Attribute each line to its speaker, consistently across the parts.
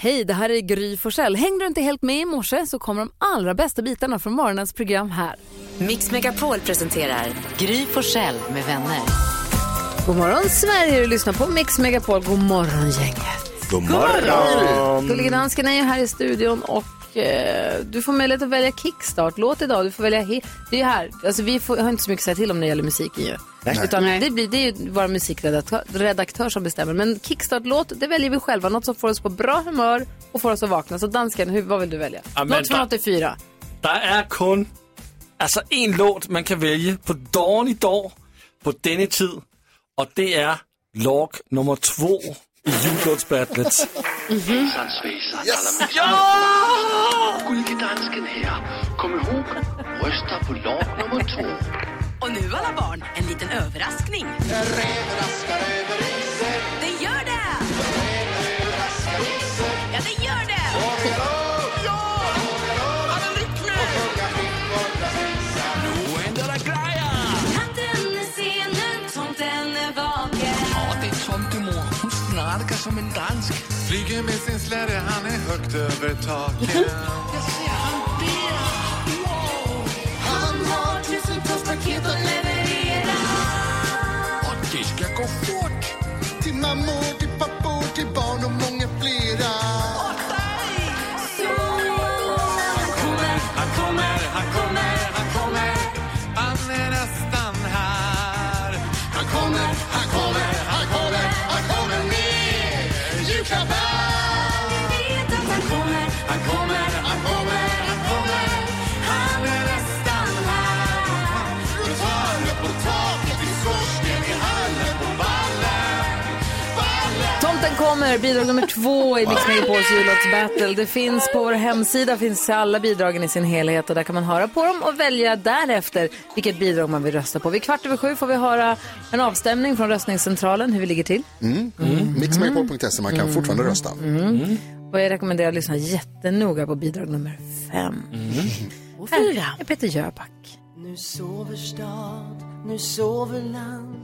Speaker 1: Hej, det här är Gry Forssell. Hängde du inte helt med i morse så kommer de allra bästa bitarna från morgonens program här.
Speaker 2: Mix Megapol presenterar Gry Forssell med vänner.
Speaker 1: God morgon Sverige, du lyssnar på Mix Megapol. God morgon gänget.
Speaker 3: God morgon!
Speaker 1: Gullige dansken är ju här i studion och eh, du får möjlighet att välja kickstart-låt idag. Du får välja he- det är här. Alltså, vi får, har inte så mycket att säga till om när det gäller musiken ju. Utan det, blir, det är ju vår musikredaktör redaktör som bestämmer. Men kickstart-låt, det väljer vi själva. Något som får oss på bra humör och får oss att vakna. Så dansken, hur, vad vill du välja?
Speaker 3: Ja,
Speaker 1: Något från
Speaker 3: da-
Speaker 1: 84.
Speaker 3: Der er kun altså en låt, man kan vælge på dagen i dag, på denne tid, og det er log nummer två i jullåtsbattlet.
Speaker 4: Svejsan, svejsan, ja! Gullige dansken her. Kom ihåg, rösta på lag nummer två.
Speaker 2: Och nu alla barn, en liten överraskning. Det gör det! Ja, det gör det!
Speaker 5: Mäklare han är högt över taket.
Speaker 2: Kommer,
Speaker 1: bidrag nummer två i Mix Megapols jullåtsbattle. Det finns på vår hemsida, finns alla bidragen i sin helhet och där kan man höra på dem och välja därefter vilket bidrag man vill rösta på. Vid kvart över sju får vi höra en avstämning från röstningscentralen hur vi ligger till.
Speaker 6: Mixmegapol.se, man kan fortfarande rösta.
Speaker 1: Och jag rekommenderar att lyssna jättenoga på bidrag nummer fem. Och fyra. är Peter Jöback.
Speaker 7: Nu sover stad, nu sover land.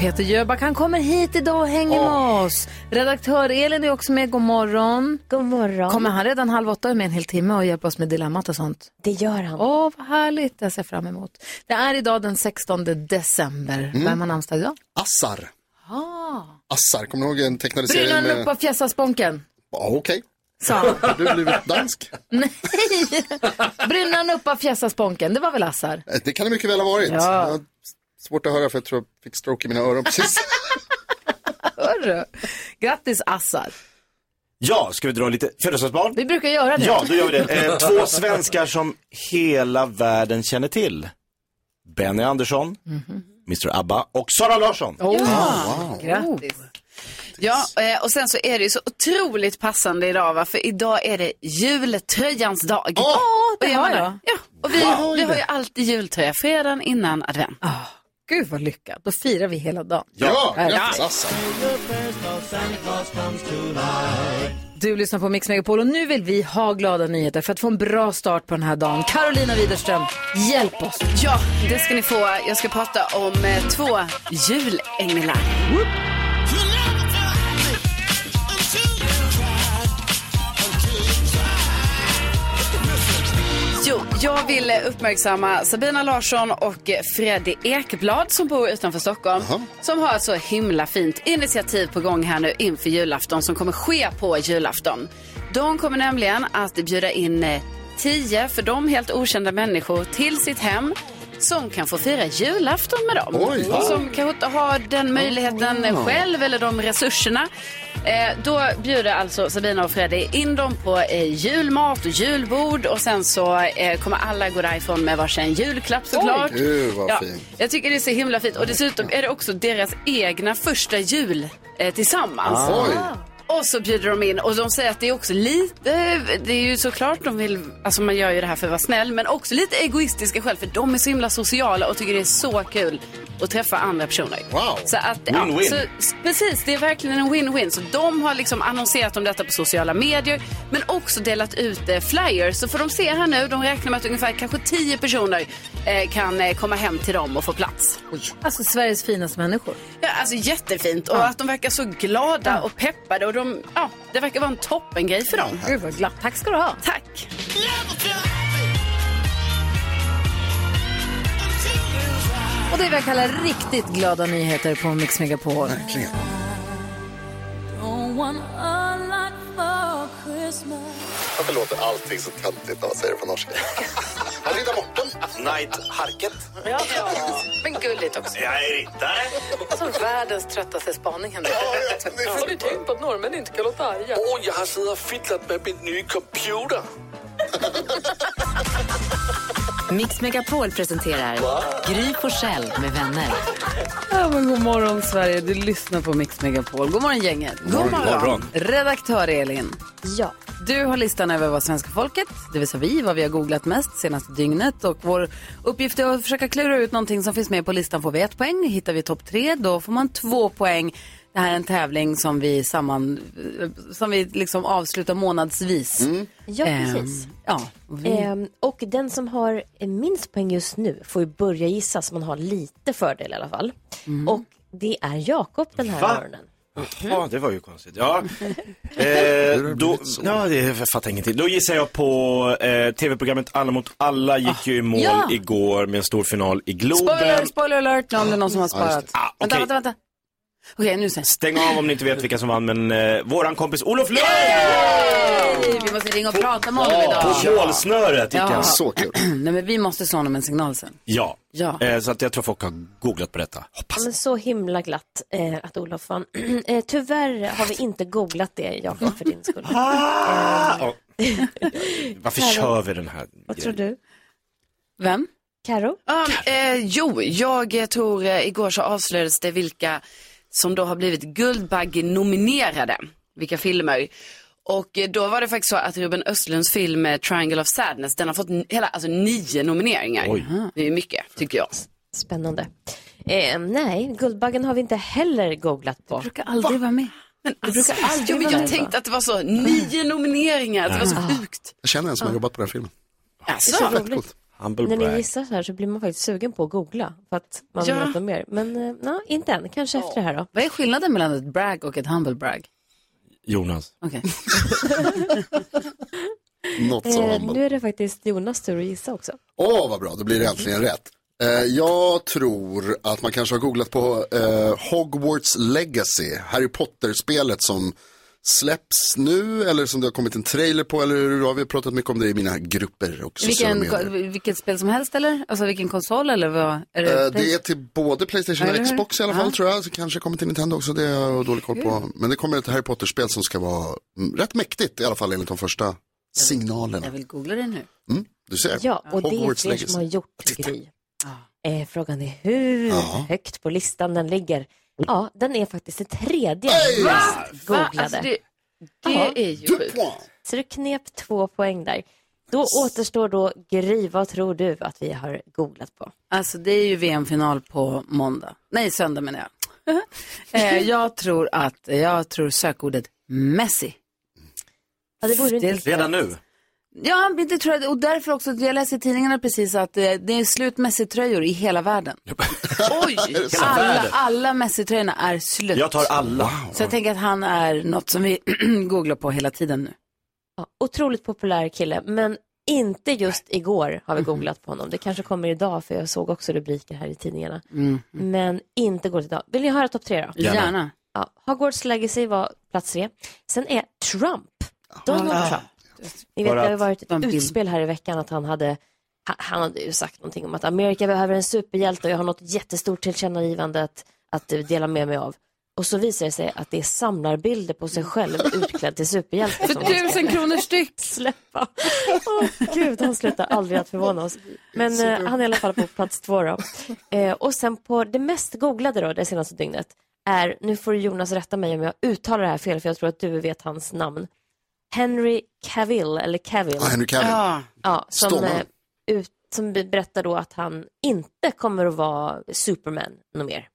Speaker 1: Peter Jöback, han kommer hit idag och hänger med oss. Redaktör Elin är också med, god morgon.
Speaker 8: God morgon.
Speaker 1: Kommer han redan halv åtta med en hel timme och hjälpa oss med dilemmat och sånt?
Speaker 8: Det gör han.
Speaker 1: Åh, vad härligt. Det ser jag fram emot. Det är idag den 16 december. Vem har namnsdag idag?
Speaker 6: Assar.
Speaker 1: Ah.
Speaker 6: Assar, kommer du ihåg en tecknade serie
Speaker 1: Brynnan
Speaker 6: med...
Speaker 1: upp av fjäsasponken.
Speaker 6: Ja, Okej,
Speaker 1: Sa han.
Speaker 6: har du blivit dansk?
Speaker 1: Nej. Brynnan upp av fjäsasponken. Det var väl Assar?
Speaker 6: Eh, Det kan det mycket väl ha varit.
Speaker 1: Ja.
Speaker 6: Svårt att höra för jag tror jag fick stroke i mina öron precis.
Speaker 1: Hörru. Grattis Assar.
Speaker 9: Ja, ska vi dra lite födelsedagsbarn?
Speaker 1: Vi brukar göra det.
Speaker 9: Ja, då gör vi det. Eh, två svenskar som hela världen känner till. Benny Andersson, Mr ABBA och Sara Larsson.
Speaker 1: Oh. Grattis.
Speaker 10: Ja, eh, och sen så är det ju så otroligt passande idag, va? för idag är det jultröjans dag.
Speaker 1: Åh, det
Speaker 10: Och
Speaker 1: har jag.
Speaker 10: Ja, och vi, vi har ju alltid jultröja fredagen innan advent.
Speaker 1: Ah, Gud vad lyckat. Då firar vi hela dagen.
Speaker 6: Ja, grattis.
Speaker 1: Du lyssnar på Mix Megapol och nu vill vi ha glada nyheter för att få en bra start på den här dagen. Carolina Widerström, hjälp oss.
Speaker 10: Ja, det ska ni få. Jag ska prata om eh, två julänglar. Jo, jag vill uppmärksamma Sabina Larsson och Freddy Ekblad som bor utanför Stockholm. Som har ett så himla fint initiativ på gång här nu inför julafton som kommer ske på julafton. De kommer nämligen att bjuda in eh, tio för dem helt okända människor till sitt hem som kan få fira julafton med dem.
Speaker 6: Oj.
Speaker 10: Och som kanske inte har den möjligheten själv eller de resurserna. Eh, då bjuder alltså Sabina och Freddy in dem på eh, julmat och julbord och sen så eh, kommer alla gå därifrån med varsin julklapp såklart.
Speaker 6: Gud, vad fint.
Speaker 10: Jag tycker det är så himla fint och dessutom är det också deras egna första jul eh, tillsammans.
Speaker 6: Oj.
Speaker 10: Och så bjuder de in och de säger att det är också lite, det är ju såklart de vill, alltså man gör ju det här för att vara snäll, men också lite egoistiska själv för de är så himla sociala och tycker det är så kul att träffa andra personer.
Speaker 6: Wow.
Speaker 10: Så att,
Speaker 9: Win-win.
Speaker 10: så, s- precis, det är verkligen en win-win. Så de har liksom annonserat om detta på sociala medier, men också delat ut eh, flyers. Så får de se här nu, de räknar med att ungefär kanske 10 personer eh, kan eh, komma hem till dem och få plats.
Speaker 1: Alltså Sveriges finaste människor.
Speaker 10: Ja, alltså jättefint och att de verkar så glada och peppade och de, ja, det verkar vara en toppengrej för dem.
Speaker 1: Gud vad glatt. Tack ska du ha.
Speaker 10: Tack.
Speaker 1: Och det är vad jag kallar riktigt glada nyheter på Mix Megapol.
Speaker 6: Verkligen. Varför låter allting så töntigt när man säger det på norska? Här riddar Morten.
Speaker 9: Night Harket.
Speaker 1: Men gulligt också.
Speaker 9: Jag är riddare.
Speaker 1: Alltså världens tröttaste spaning Henrik. Har ni tänkt på att norrmän inte kan låta arga?
Speaker 3: Åh, jag har suttit och fiddlat med min nya computer.
Speaker 2: Mix Megapol presenterar Gry Forssell med vänner.
Speaker 1: Ja, men god morgon Sverige, du lyssnar på Mix Megapol. God morgon gänget. God
Speaker 9: morgon.
Speaker 1: Redaktör Elin.
Speaker 8: Ja.
Speaker 1: Du har listan över vad svenska folket, det vill säga vi, vad vi har googlat mest senaste dygnet. Och vår uppgift är att försöka klura ut någonting som finns med på listan får vi ett poäng. Hittar vi topp tre, då får man två poäng. Det här är en tävling som vi samman, som vi liksom avslutar månadsvis.
Speaker 8: Ja,
Speaker 1: Ehm,
Speaker 8: precis.
Speaker 1: ja, och vi,
Speaker 8: Ehm, och den som har minst poäng just nu får ju börja gissa så man har lite fördel i alla fall. Och det är Jakob den här
Speaker 9: Va?
Speaker 8: morgonen.
Speaker 9: Ja, det var ju konstigt. Ja, eh, då, ja jag fattar ingenting. Då gissar jag på eh, tv-programmet Alla mot alla gick ju i mål
Speaker 1: Ja.
Speaker 9: igår med en stor final i Globen.
Speaker 1: spoiler, spoiler alert, om det är någon som har
Speaker 6: Ja,
Speaker 1: sparat.
Speaker 9: Ah,
Speaker 1: Vänta,
Speaker 9: okej.
Speaker 1: vänta, vänta. Okej, nu sen.
Speaker 9: Stäng av om ni inte vet vilka som vann, men eh, våran kompis Olof Lund!
Speaker 1: Vi måste ringa och prata med honom idag.
Speaker 9: På målsnöret gick
Speaker 1: Ja.
Speaker 9: han.
Speaker 6: Så kul.
Speaker 1: Nej, men vi måste slå honom en signal sen.
Speaker 9: Ja,
Speaker 1: Ja.
Speaker 9: Eh, så att jag tror folk har googlat på detta.
Speaker 8: Ja,
Speaker 9: Hoppas.
Speaker 8: men så himla glatt eh, att Olof vann. eh, tyvärr har vi inte googlat det, Jakob, för din skull.
Speaker 9: Ja. Varför
Speaker 8: Karo.
Speaker 9: kör vi den här
Speaker 8: Vad tror du?
Speaker 1: Vem?
Speaker 8: Karo?
Speaker 10: Um, eh, jo, jag eh, tror eh, igår så avslöjades det vilka som då har blivit Guldbagge-nominerade. Vilka filmer. Och eh, då var det faktiskt så att Ruben Östlunds film eh, Triangle of Sadness, den har fått hela, alltså nio nomineringar.
Speaker 9: Oj.
Speaker 10: Det är mycket, tycker jag.
Speaker 8: Spännande. Eh, nej, Guldbaggen har vi inte heller googlat på.
Speaker 1: brukar aldrig vara med.
Speaker 10: Men
Speaker 1: Det brukar
Speaker 10: alltså,
Speaker 1: aldrig
Speaker 10: jo, men jag
Speaker 1: med.
Speaker 10: tänkte att det var så, nio nomineringar, det var så sjukt.
Speaker 6: Jag känner en som har jobbat på den här filmen.
Speaker 10: Alltså,
Speaker 8: Så
Speaker 6: Fett
Speaker 8: roligt.
Speaker 9: Humble
Speaker 8: När ni
Speaker 9: brag.
Speaker 8: gissar så här så blir man faktiskt sugen på att googla för att man vill
Speaker 10: Ja.
Speaker 8: veta mer. Men eh, nej, inte än. Kanske efter det här då.
Speaker 1: Vad är skillnaden mellan ett brag och ett humble brag?
Speaker 9: Jonas.
Speaker 1: Okej.
Speaker 6: Något så
Speaker 8: Eh,
Speaker 6: humble.
Speaker 8: nu är det faktiskt Jonas tur att gissa också.
Speaker 6: Åh, vad bra. Då blir det äntligen rätt. Eh, jag tror att man kanske har googlat på eh, Hogwarts Legacy, Harry Potter-spelet som släpps nu eller som det har kommit en trailer på eller hur har vi pratat mycket om det i mina grupper och
Speaker 1: Vilken, vilket spel som helst eller? Alltså vilken konsol eller vad? Är det,
Speaker 6: Eh, det är till både Playstation och? Xbox i alla fall
Speaker 1: Ja.
Speaker 6: tror jag. Så kanske kommer till Nintendo också, det har jag dålig koll på. Men det kommer ett Harry Potter-spel som ska vara mm, rätt mäktigt i alla fall enligt de första signalerna.
Speaker 1: Jag vill googla det nu.
Speaker 6: Mm, du ser.
Speaker 8: Ja, och det är
Speaker 6: Hogwarts
Speaker 8: fler som har gjort Gry. Eh, frågan är hur
Speaker 6: Ja.
Speaker 8: högt på listan den ligger. Ja, den är faktiskt det tredje
Speaker 6: Hey!
Speaker 8: mest
Speaker 10: Va?
Speaker 8: googlade.
Speaker 10: Alltså, det det är ju
Speaker 6: Du
Speaker 10: sjukt.
Speaker 8: Så du knep två poäng där. Då återstår då Gry, vad tror du att vi har googlat på?
Speaker 1: Alltså det är ju VM-final på måndag. Nej, söndag menar jag. eh, jag tror att, jag tror sökordet Messi.
Speaker 8: Ja, det vore inte
Speaker 9: Redan nu?
Speaker 1: Ja, det tror jag. Och därför också, jag läste i tidningarna precis att eh, det är slut Messi-tröjor i hela världen.
Speaker 10: Oj!
Speaker 1: Alla, alla Messi-tröjorna är slut.
Speaker 9: Jag tar alla.
Speaker 1: Så jag tänker att han är något som vi googlar på hela tiden nu.
Speaker 8: Ja, otroligt populär kille, men inte just igår har vi googlat på honom. Det kanske kommer idag, för jag såg också rubriker här i tidningarna. Men inte går idag. Vill ni höra topp tre då?
Speaker 9: Gärna.
Speaker 1: Gärna.
Speaker 8: Ja, Hogwarts Legacy var plats tre. Sen är Trump, Donald Trump. Ni vet,
Speaker 9: För
Speaker 8: det har varit ett utspel här i veckan att han hade han- hade ju sagt någonting om att Amerika behöver en superhjälte och jag har något jättestort tillkännagivande att, att dela med mig av. Och så visar det sig att det är samlarbilder på sig själv utklädd till superhjälte. ska
Speaker 1: Tusen kronor styck.
Speaker 8: släppa. Åh gud, han slutar aldrig att förvåna oss. Men eh, han är i alla fall på plats två då. Eh, och sen på det mest googlade då, det senaste dygnet, är, nu får Jonas rätta mig om jag uttalar det här fel för jag tror att du vet hans namn. Henry Cavill, eller Cavill.
Speaker 6: Ja, Henry Cavill.
Speaker 10: Ja.
Speaker 8: Ja, som, eh, ut, som berättar då att han inte kommer att vara Superman något mer.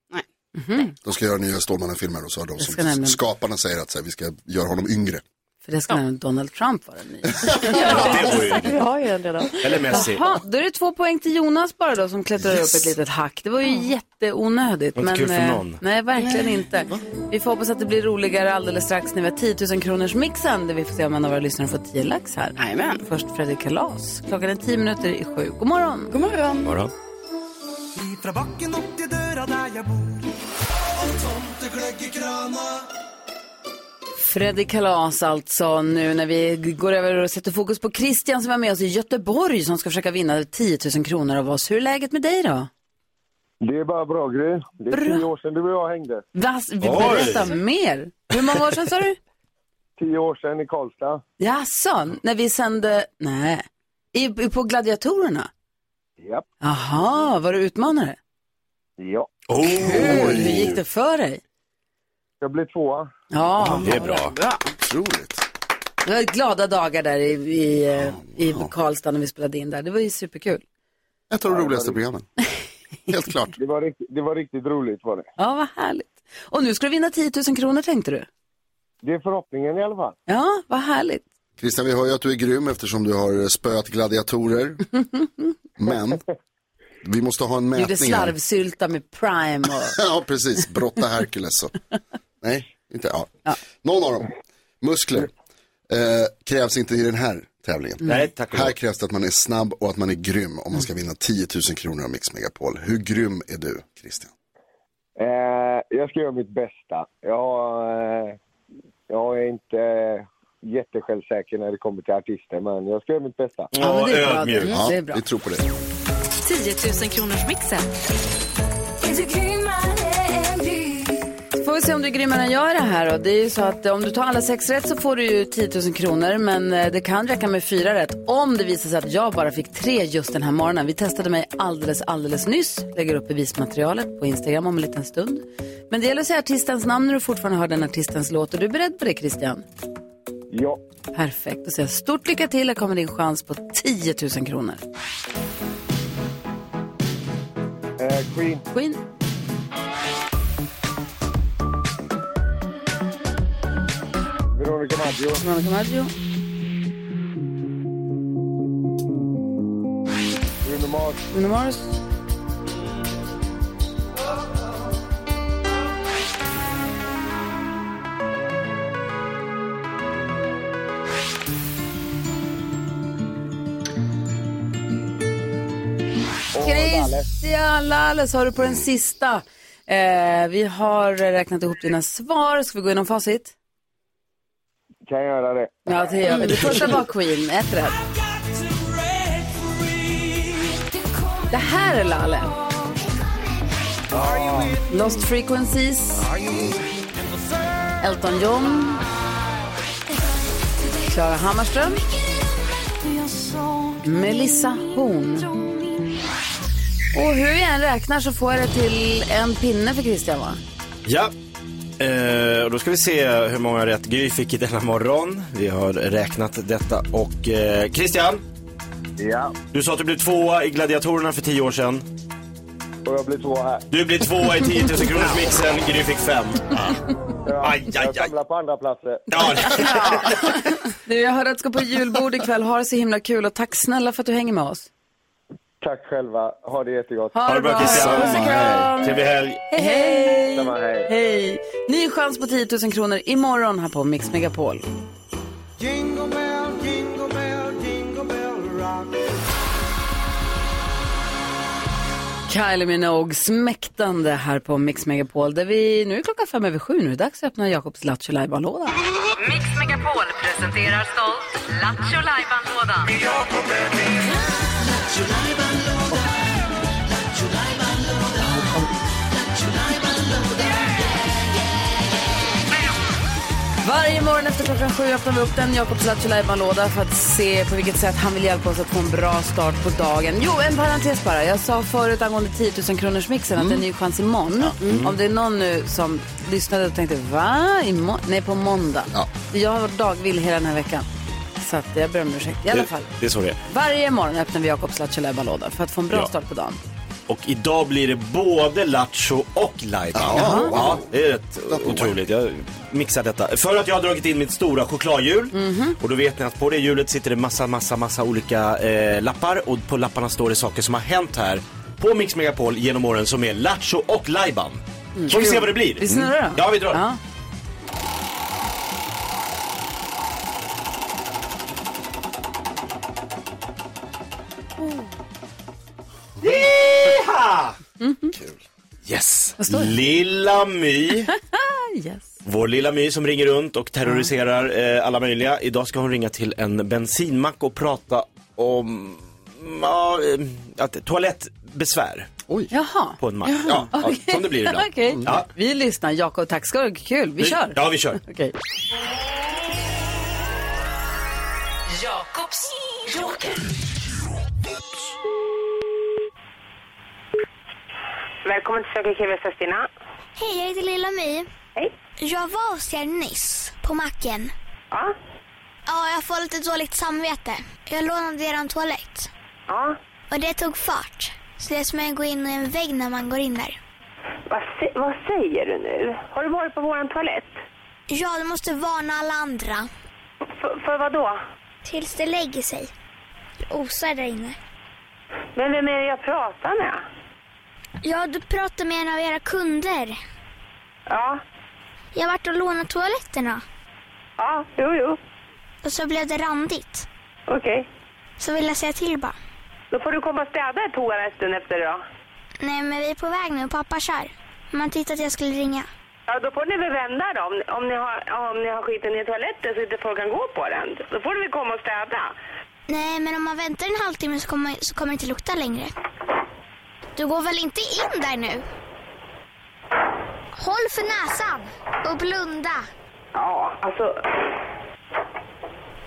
Speaker 6: De ska göra nya Stålmannen-filmer och så har de som
Speaker 1: nämligen-
Speaker 6: skaparna säger att så här, vi ska göra honom yngre.
Speaker 1: För det ska nämligen Donald Trump vara ny.
Speaker 9: Ju...
Speaker 8: Vi har ju den redan.
Speaker 9: Eller Messi.
Speaker 1: Jaha, då är det två poäng till Jonas bara då som klättrar upp ett litet hack. Det var ju jätteonödigt.
Speaker 9: Det var inte kul för
Speaker 1: eh,
Speaker 9: någon.
Speaker 1: Nej, verkligen inte. Vi får hoppas att det blir roligare alldeles strax när vi har 10 000 kronors mixen där vi får se om en av våra lyssnare får 10 lax här.
Speaker 10: Jajamän.
Speaker 1: Först Fredrik Kalas. Klockan är 10 minuter i sju. God morgon.
Speaker 10: God morgon.
Speaker 9: Morgon.
Speaker 5: Fra bakken opp til døra der jeg bor. Og tomtegløgg i krana.
Speaker 1: Fredrik Kalas alltså nu när vi går över och sätter fokus på Christian som var med oss i Göteborg som ska försöka vinna 10 000 kronor av oss. Hur är läget med dig då?
Speaker 11: Det är bara bra Gry. Det är
Speaker 1: Bra.
Speaker 11: tio år sedan du och jag hängde.
Speaker 1: Vas, berätta mer. Hur många år sedan sa du?
Speaker 11: Tio år sedan i Karlstad.
Speaker 1: Jaså, när vi sände, nej, I, i- på Gladiatorerna?
Speaker 11: Japp.
Speaker 1: Jaha, var du utmanare?
Speaker 11: Ja.
Speaker 1: Kul, hur gick det för dig?
Speaker 11: Jag blev tvåa.
Speaker 1: Ja,
Speaker 9: Det är bra.
Speaker 6: Otroligt.
Speaker 1: det var glada dagar där i, i, eh, i Karlstad när vi spelade in där. Det var ju superkul.
Speaker 6: Ett av de roligaste programmen. Helt klart.
Speaker 11: Det var, riktigt, det var riktigt roligt var det.
Speaker 1: Ja, vad härligt. Och nu ska du vinna 10 000 kronor tänkte du?
Speaker 11: Det är förhoppningen i alla fall.
Speaker 1: Ja, vad härligt.
Speaker 6: Christian, vi hör ju att du är grym eftersom du har spöat gladiatorer. Men vi måste ha en
Speaker 1: Gjorde
Speaker 6: mätning här.
Speaker 1: slarvsylta med Prime och...
Speaker 6: Ja, precis. Brotta Hercules. Nej, inte. Ja. Någon av dem. Muskler. Eh, krävs inte i den här tävlingen.
Speaker 9: Nej, tack och
Speaker 6: Här krävs det att man är snabb och att man är grym om man ska vinna 10 000 kronor av Mix Megapol. Hur grym är du, Christian?
Speaker 11: Eh, jag ska göra mitt bästa. Jag, eh, jag är inte jättesjälvsäker när det kommer till artister, men jag ska göra mitt bästa.
Speaker 1: Ja, det är bra.
Speaker 9: ödmjuk.
Speaker 1: Mm,
Speaker 6: Ja,
Speaker 1: det är bra.
Speaker 6: vi tror på det.
Speaker 2: 10 000 kronors mixen.
Speaker 1: Får vi se om du är grymmare än jag i det här då. Det är ju så att eh, om du tar alla sex rätt så får du ju 10 000 kronor. Men eh, det kan räcka med fyra rätt. Om det visar sig att jag bara fick tre just den här morgonen. Vi testade mig alldeles, alldeles nyss. Lägger upp bevismaterialet på Instagram om en liten stund. Men det gäller att säga artistens namn när du fortfarande hör den artistens låt. Är du beredd på det Christian?
Speaker 11: Ja.
Speaker 1: Perfekt. Då säger jag stort lycka till. Här kommer din chans på 10 000 kronor.
Speaker 11: Eh, Queen,
Speaker 1: Queen.
Speaker 11: Veronica Maggio,
Speaker 1: Monica Maggio.
Speaker 11: Bruno Mars,
Speaker 1: Bruno Mars. Christian Lalles har du på den sista. Eh, vi har räknat ihop dina svar. Ska vi gå igenom facit?
Speaker 11: Kan jag göra det?
Speaker 1: Ja, det gör vi. Det första var Queen, ett rätt. Det här är Lalle. Lost Frequencies. Elton John. Klara Hammarström. Melissa Horn. Och hur jag än räknar så får jag det till en pinne för Christian va?
Speaker 9: Ja. Eh, och då ska vi se hur många rätt Gry fick i denna morgon. Vi har räknat detta och eh, Christian,
Speaker 11: Ja,
Speaker 9: du sa att du blev tvåa i Gladiatorerna för tio år sedan.
Speaker 11: och jag blir tvåa här.
Speaker 9: Du blev tvåa i 10 000 kronors mixen, Gry fick fem.
Speaker 11: Ja,
Speaker 9: Aj, aj,
Speaker 11: jag
Speaker 9: aj.
Speaker 11: samlar på andra platser.
Speaker 9: Ja,
Speaker 1: Du, jag hörde att du ska på julbord ikväll. Ha det så himla kul och tack snälla för att du hänger med oss.
Speaker 11: Tack själva. Ha det jättegott.
Speaker 1: Ha det bra.
Speaker 9: Christian. Trevlig helg.
Speaker 1: Hej, hej.
Speaker 11: Samma, hej.
Speaker 1: Hej. Ny chans på 10 000 kronor imorgon här på Mix Megapol.
Speaker 5: Jingle bell, jingle bell, jingle bell rock.
Speaker 1: Kylie Minogue smäktande här på Mix Megapol. Där vi, nu är klockan fem över sju. Nu är det dags att öppna Jakobs Lattjo låda
Speaker 2: Mix Megapol presenterar stolt Lattjo Lajban-lådan.
Speaker 1: Varje morgon efter klockan sju öppnar vi upp den Jakobs Lattjo låda för att se på vilket sätt han vill hjälpa oss att få en bra start på dagen. Jo, en parentes bara. Jag sa förut angående 10 000 kronors mixen att det är en ny chans imorgon.
Speaker 6: Mm.
Speaker 1: Om det är någon nu som lyssnade och tänkte va? Imorgon? Nej, på måndag. Jag har varit dagvill hela den här veckan. Så att jag ber om ursäkt. I alla
Speaker 9: Det-
Speaker 1: fall.
Speaker 9: Det är så det är.
Speaker 1: Varje morgon öppnar vi Jakobs Lattjo låda för att få en bra
Speaker 9: Ja.
Speaker 1: start på dagen.
Speaker 9: Och idag blir det både Lattjo och Laiban.
Speaker 1: Jaha.
Speaker 9: Ja, det är rätt otroligt. Jag mixar detta. För att jag har dragit in mitt stora chokladhjul.
Speaker 1: Mhm.
Speaker 9: Och då vet ni att på det hjulet sitter det massa, massa, massa olika eh, lappar. Och på lapparna står det saker som har hänt här på Mix Megapol genom åren som är Lattjo och Laiban.
Speaker 1: Mm.
Speaker 9: Får vi se vad det blir?
Speaker 1: Vi snurrar då?
Speaker 9: Ja, vi drar.
Speaker 1: Ja.
Speaker 9: Yeeha!
Speaker 6: Kul.
Speaker 9: Yes.
Speaker 1: Vad står det?
Speaker 9: Lilla My.
Speaker 1: yes.
Speaker 9: Vår lilla My som ringer runt och terroriserar eh, alla möjliga. Idag ska hon ringa till en bensinmack och prata om ja, eh, att, toalettbesvär
Speaker 6: Oj.
Speaker 1: Jaha.
Speaker 9: på en mack. Ja, ja,
Speaker 1: Okej.
Speaker 9: som det blir ibland.
Speaker 1: Okej.
Speaker 9: Ja.
Speaker 1: Vi lyssnar. Jakob, tack ska. Kul. Vi kör.
Speaker 9: Ja, vi kör.
Speaker 1: Okej.
Speaker 2: Jakobs joker.
Speaker 12: Välkommen till Circle K Västra Stina.
Speaker 13: Hej, jag heter Lilla My.
Speaker 12: Hej.
Speaker 13: Jag var hos er nyss, på macken.
Speaker 12: Ja.
Speaker 13: Ja, jag får lite dåligt samvete. Jag lånade er toalett.
Speaker 12: Ja.
Speaker 13: Och det tog fart. Så det är som att gå in i en vägg när man går in där.
Speaker 12: Vad, vad säger du nu? Har du varit på våran toalett?
Speaker 13: Ja, du måste varna alla andra.
Speaker 12: För, för vad då?
Speaker 13: Tills det lägger sig. Det osar där inne.
Speaker 12: Men vem är det jag pratar med?
Speaker 13: Ja, du pratar med en av era kunder.
Speaker 12: Ja.
Speaker 13: Jag har varit och lånat toaletterna.
Speaker 12: Ja, jo, jo.
Speaker 13: Och så blev det randigt.
Speaker 12: Okej.
Speaker 13: Så vill jag säga till bara.
Speaker 12: Då får du komma och städa toaletten efter då.
Speaker 13: Nej, men vi är på väg nu. Pappa kör. Man tyckte att jag skulle ringa.
Speaker 12: Ja, då får ni väl vända då. Om, om, ni har, om ni har skiten i toaletten så inte folk kan gå på den. Då får du väl komma och städa.
Speaker 13: Nej, men om man väntar en halvtimme så kommer, så kommer det inte lukta längre. Du går väl inte in där nu? Håll för näsan och blunda.
Speaker 12: Ja, alltså...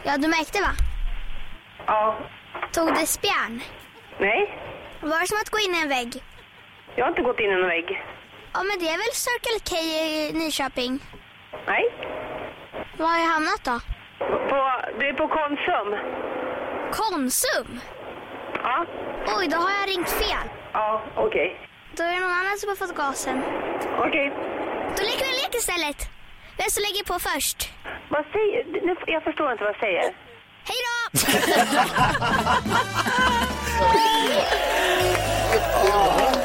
Speaker 13: Ja, du märkte va?
Speaker 12: Ja.
Speaker 13: Tog det spjärn?
Speaker 12: Nej,
Speaker 13: Var det som att gå in i en vägg?
Speaker 12: jag har inte gått in i någon vägg.
Speaker 13: Ja, men det är väl Circle K i Nyköping?
Speaker 12: Nej.
Speaker 13: Var har jag hamnat då?
Speaker 12: På, det är på Konsum.
Speaker 13: Konsum?
Speaker 12: Ja.
Speaker 13: Oj, då har jag ringt fel.
Speaker 12: Ja, okej.
Speaker 13: Då är det någon annan som har fått gasen.
Speaker 12: Okej.
Speaker 13: Då leker vi en lek istället. Vem som lägger på först?
Speaker 12: Vad säger? Nu- Jag förstår inte vad jag säger.
Speaker 13: Hej då!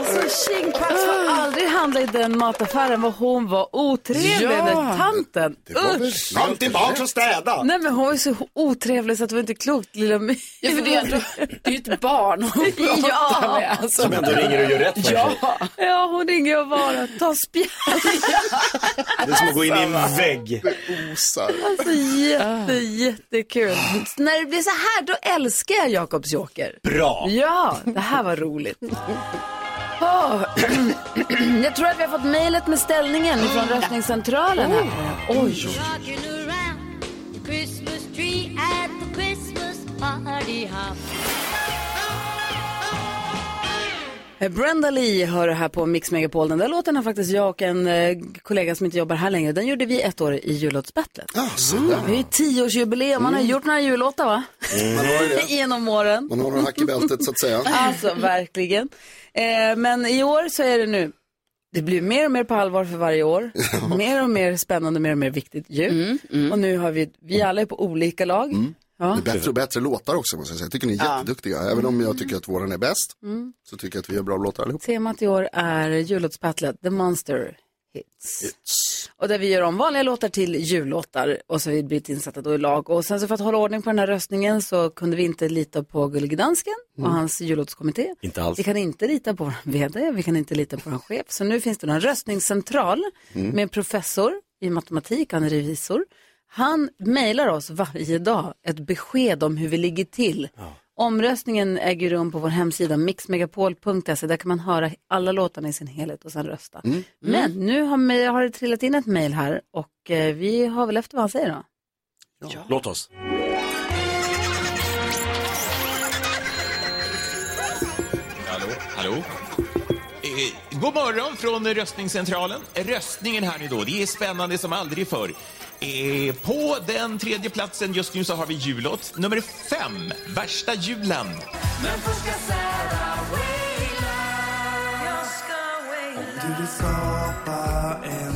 Speaker 1: Alltså Tjingpax får aldrig handla i den mataffären vad hon var otrevlig
Speaker 9: Ja.
Speaker 1: den tanten. Usch!
Speaker 9: Kom tillbaka och städa!
Speaker 1: Nej men hon var ju så otrevlig så att det var inte klokt lilla My.
Speaker 10: Ja, för det är, ändå, det är ju ett barn hon pratar
Speaker 1: Ja.
Speaker 10: med. Alltså.
Speaker 9: Som ändå ringer och gör rätt för sig.
Speaker 1: Ja. ja, hon ringer och bara ta spjärn.
Speaker 9: Det är som att gå in i en vägg.
Speaker 6: Osar.
Speaker 1: Alltså jätte, jättekul. När det blir så här då älskar jag Jakobs joker.
Speaker 9: Bra!
Speaker 1: Ja, det här var roligt. Åh, jag tror att vi har fått mejlet med ställningen från röstningscentralen. Här. Oj.
Speaker 5: Rocking
Speaker 1: Brenda Lee hör det här på Mix Megapol. Den där låten har faktiskt jag och en eh, kollega som inte jobbar här längre. Den gjorde vi ett år i jullåtsbattlet.
Speaker 6: Så där.
Speaker 1: Det är ju tioårsjubileum. Man har gjort några jullåtar va?
Speaker 6: Man har det.
Speaker 1: Genom åren.
Speaker 6: Man har några hack i bältet så att säga.
Speaker 1: Alltså verkligen. Eh, men i år så är det nu, det blir mer och mer på allvar för varje år. Mer och mer spännande, mer och mer viktigt ju. Och nu har vi, vi alla är på olika lag. Ja.
Speaker 6: Det är bättre och bättre låtar också måste jag säga. Jag tycker ni är
Speaker 1: Ja.
Speaker 6: jätteduktiga. Även om jag tycker att våran är bäst
Speaker 1: Mm.
Speaker 6: så tycker jag att vi gör bra låtar allihop.
Speaker 1: Temat i år är jullåtsbattlet, The Monster Hits. Och där vi gör om vanliga låtar till jullåtar och så har vi blivit insatta då i lag. Och sen så för att hålla ordning på den här röstningen så kunde vi inte lita på Gullige Dansken och
Speaker 9: Mm.
Speaker 1: hans jullåtskommitté.
Speaker 9: Inte alls.
Speaker 1: Vi kan inte lita på vår vd, vi kan inte lita på vår chef. Så nu finns det en röstningscentral
Speaker 9: Mm.
Speaker 1: med en professor i matematik, han är revisor. Han mejlar oss varje dag ett besked om hur vi ligger till. Omröstningen äger rum på vår hemsida mixmegapol.se. Där kan man höra alla låtarna i sin helhet och sen rösta.
Speaker 6: Mm.
Speaker 1: Men nu har, mig- har det trillat in ett mejl här och eh, vi har väl efter vad han säger då.
Speaker 9: Låt oss.
Speaker 14: Hallå? Hallå? God morgon från röstningscentralen. Röstningen här nu då, det är spännande som aldrig förr. Eh, på den tredje platsen just nu så har vi jullåt nummer fem, Värsta julen.
Speaker 5: Men först ska Sarah waila Jag ska waila Om du vill skapa en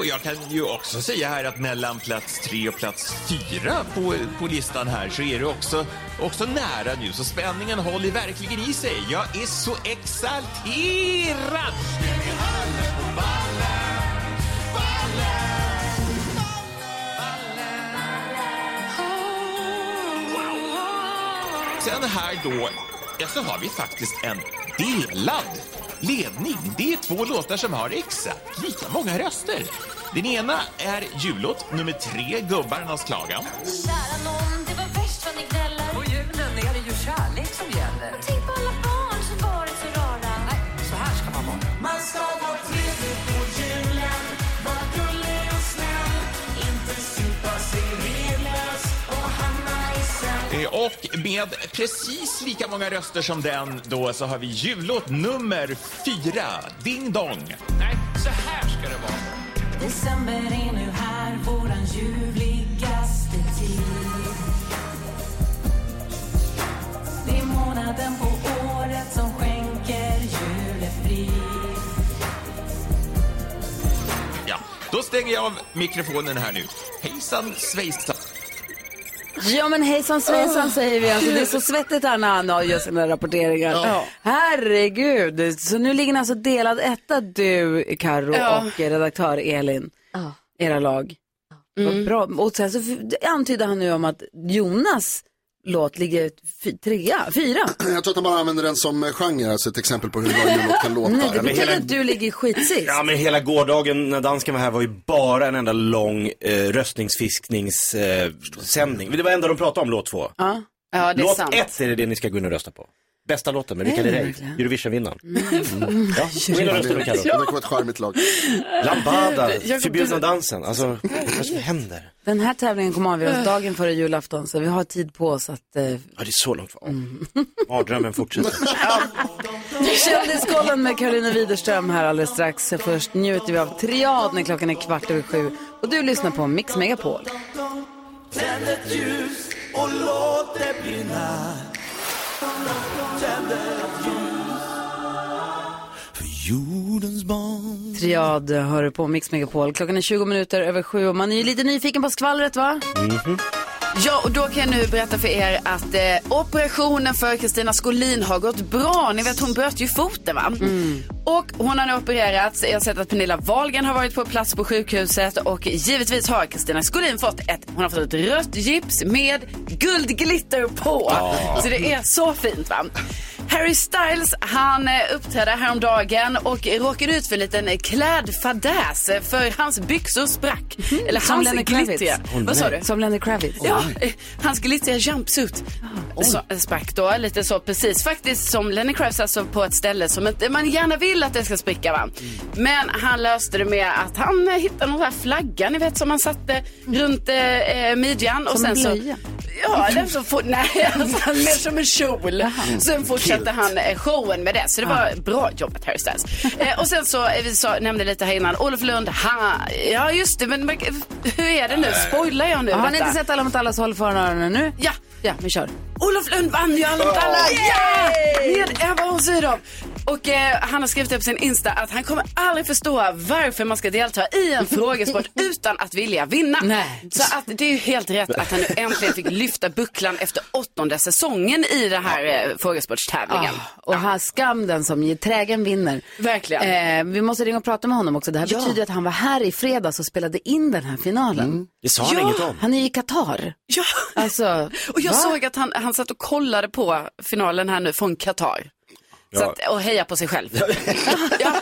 Speaker 5: Och
Speaker 14: jag kan ju också säga här att mellan plats tre och plats fyra på, på listan här så är det också, också nära nu. Så spänningen håller verkligen i sig. Jag är så exalterad! Sen här då, ja, så har vi faktiskt en delad ledning. Det är två låtar som har exakt lika många röster. Den ena är jullåt nummer tre, Gubbarnas klagan.
Speaker 5: Kära nån, Och
Speaker 14: med precis lika många röster som den då så har vi jullåt nummer fyra, Ding Dong. Nej, så här ska det vara.
Speaker 5: December är nu här, våran ljuvligaste tid Det är månaden på året som skänker julefrid
Speaker 14: Ja, då stänger jag av mikrofonen här nu. Hejsan svejsan.
Speaker 1: Ja men hejsan svejsan säger vi. Alltså, det är så svettigt här när han gör sina rapporteringar.
Speaker 10: Ja.
Speaker 1: Herregud. Så nu ligger ni alltså delad etta du, Karo
Speaker 10: Ja.
Speaker 1: och redaktör Elin. Era lag. Vad bra. Och sen så antydde han nu om att Jonas låt ligger fy, trea, fyra.
Speaker 6: Jag tror att han bara använder den som genre, alltså ett exempel på hur en bra jullåt kan låta.
Speaker 1: Nej, det betyder
Speaker 9: hela-
Speaker 1: att du ligger skitsist.
Speaker 9: Ja men hela gårdagen när dansken var här var ju bara en enda lång eh, röstningsfiskningssändning. Eh, det var enda de pratade om, låt två.
Speaker 1: Ja.
Speaker 10: Ja, det är
Speaker 9: låt
Speaker 10: sant.
Speaker 9: ett är det det ni ska gå in och rösta på. Bästa låten med Herrey,
Speaker 1: verkligen?
Speaker 9: Eurovision-vinnaren. Mm. Ja, in och rösta nu
Speaker 6: Det vara ett charmigt lag.
Speaker 9: Lambada, förbjudna dansen. Alltså, vad är som händer?
Speaker 1: Den här tävlingen kommer avgöras dagen före julafton så vi har tid på oss att... Eh...
Speaker 9: Ja, det är så långt kvar. Mardrömmen fortsätter.
Speaker 1: Kändiskollen med Karolina Widerström här alldeles strax. Först njuter vi av Triad när klockan är kvart över sju. Och du lyssnar på Mix Megapol.
Speaker 5: Tänd ett ljus och låt det brinna
Speaker 1: Triad hör du på Mix Megapol. Klockan är 20 minuter över sju och man är ju lite nyfiken på skvallret va? Mhm.
Speaker 10: Ja, och då kan jag nu berätta för er att eh, operationen för Kristina Skolin har gått bra. Ni vet, hon bröt ju foten va? Och hon har nu opererats. Jag har sett att Pernilla Wahlgren har varit på plats på sjukhuset och givetvis har Kristina Skolin fått ett, hon har fått ett rött gips med guldglitter på. Så det är så fint va? Harry Styles, han eh, uppträdde häromdagen och råkade ut för en liten klädfadäs eh, för hans byxor sprack. Eller
Speaker 1: Som
Speaker 10: hans glittriga.
Speaker 1: Åh,
Speaker 10: Vad sa du?
Speaker 1: Som Lenny Kravitz.
Speaker 10: Ja, eh, hans glittriga jumpsuit så, sprack då, lite så precis. Faktiskt som Lenny Kravitz, alltså på ett ställe som inte man gärna vill att det ska spricka va. Men han löste det med att han hittade någon här flagga, ni vet som han satte runt eh, midjan.
Speaker 1: Som en blöja?
Speaker 10: Ja, den så for, nej, alltså, mer som en kjol. Sen fortsatte han eh, showen med det, så det var bra jobbat Harry Styles. Eh, och sen så, eh, vi sa, nämnde lite här innan, Olof Lund, han, ja just det, men hur är det nu? Spoilar jag nu
Speaker 1: Har ni inte sett Alla mot alla så håll för öronen nu?
Speaker 10: Ja.
Speaker 1: Ja, vi kör.
Speaker 10: Olof Lund vann ju Alla mot alla! Ja! Med Ebba von Sydow. Och eh, han har skrivit upp sin Insta att han kommer aldrig förstå varför man ska delta i en frågesport utan att vilja vinna.
Speaker 1: Nej.
Speaker 10: Så att det är ju helt rätt att han nu äntligen fick lyfta bucklan efter åttonde säsongen i den här eh, frågesportstävlingen.
Speaker 1: Ah, och här skam den som ger trägen vinner.
Speaker 10: Verkligen.
Speaker 1: Eh, vi måste ringa och prata med honom också. Det här
Speaker 10: Ja.
Speaker 1: betyder att han var här i fredags och spelade in den här finalen.
Speaker 9: Det sa han
Speaker 10: Ja.
Speaker 9: inget om.
Speaker 1: Han är i Qatar.
Speaker 10: Ja,
Speaker 1: Alltså,
Speaker 10: och jag
Speaker 1: va?
Speaker 10: såg att han, han satt och kollade på finalen här nu från Qatar. Så att, och heja på sig själv. ja,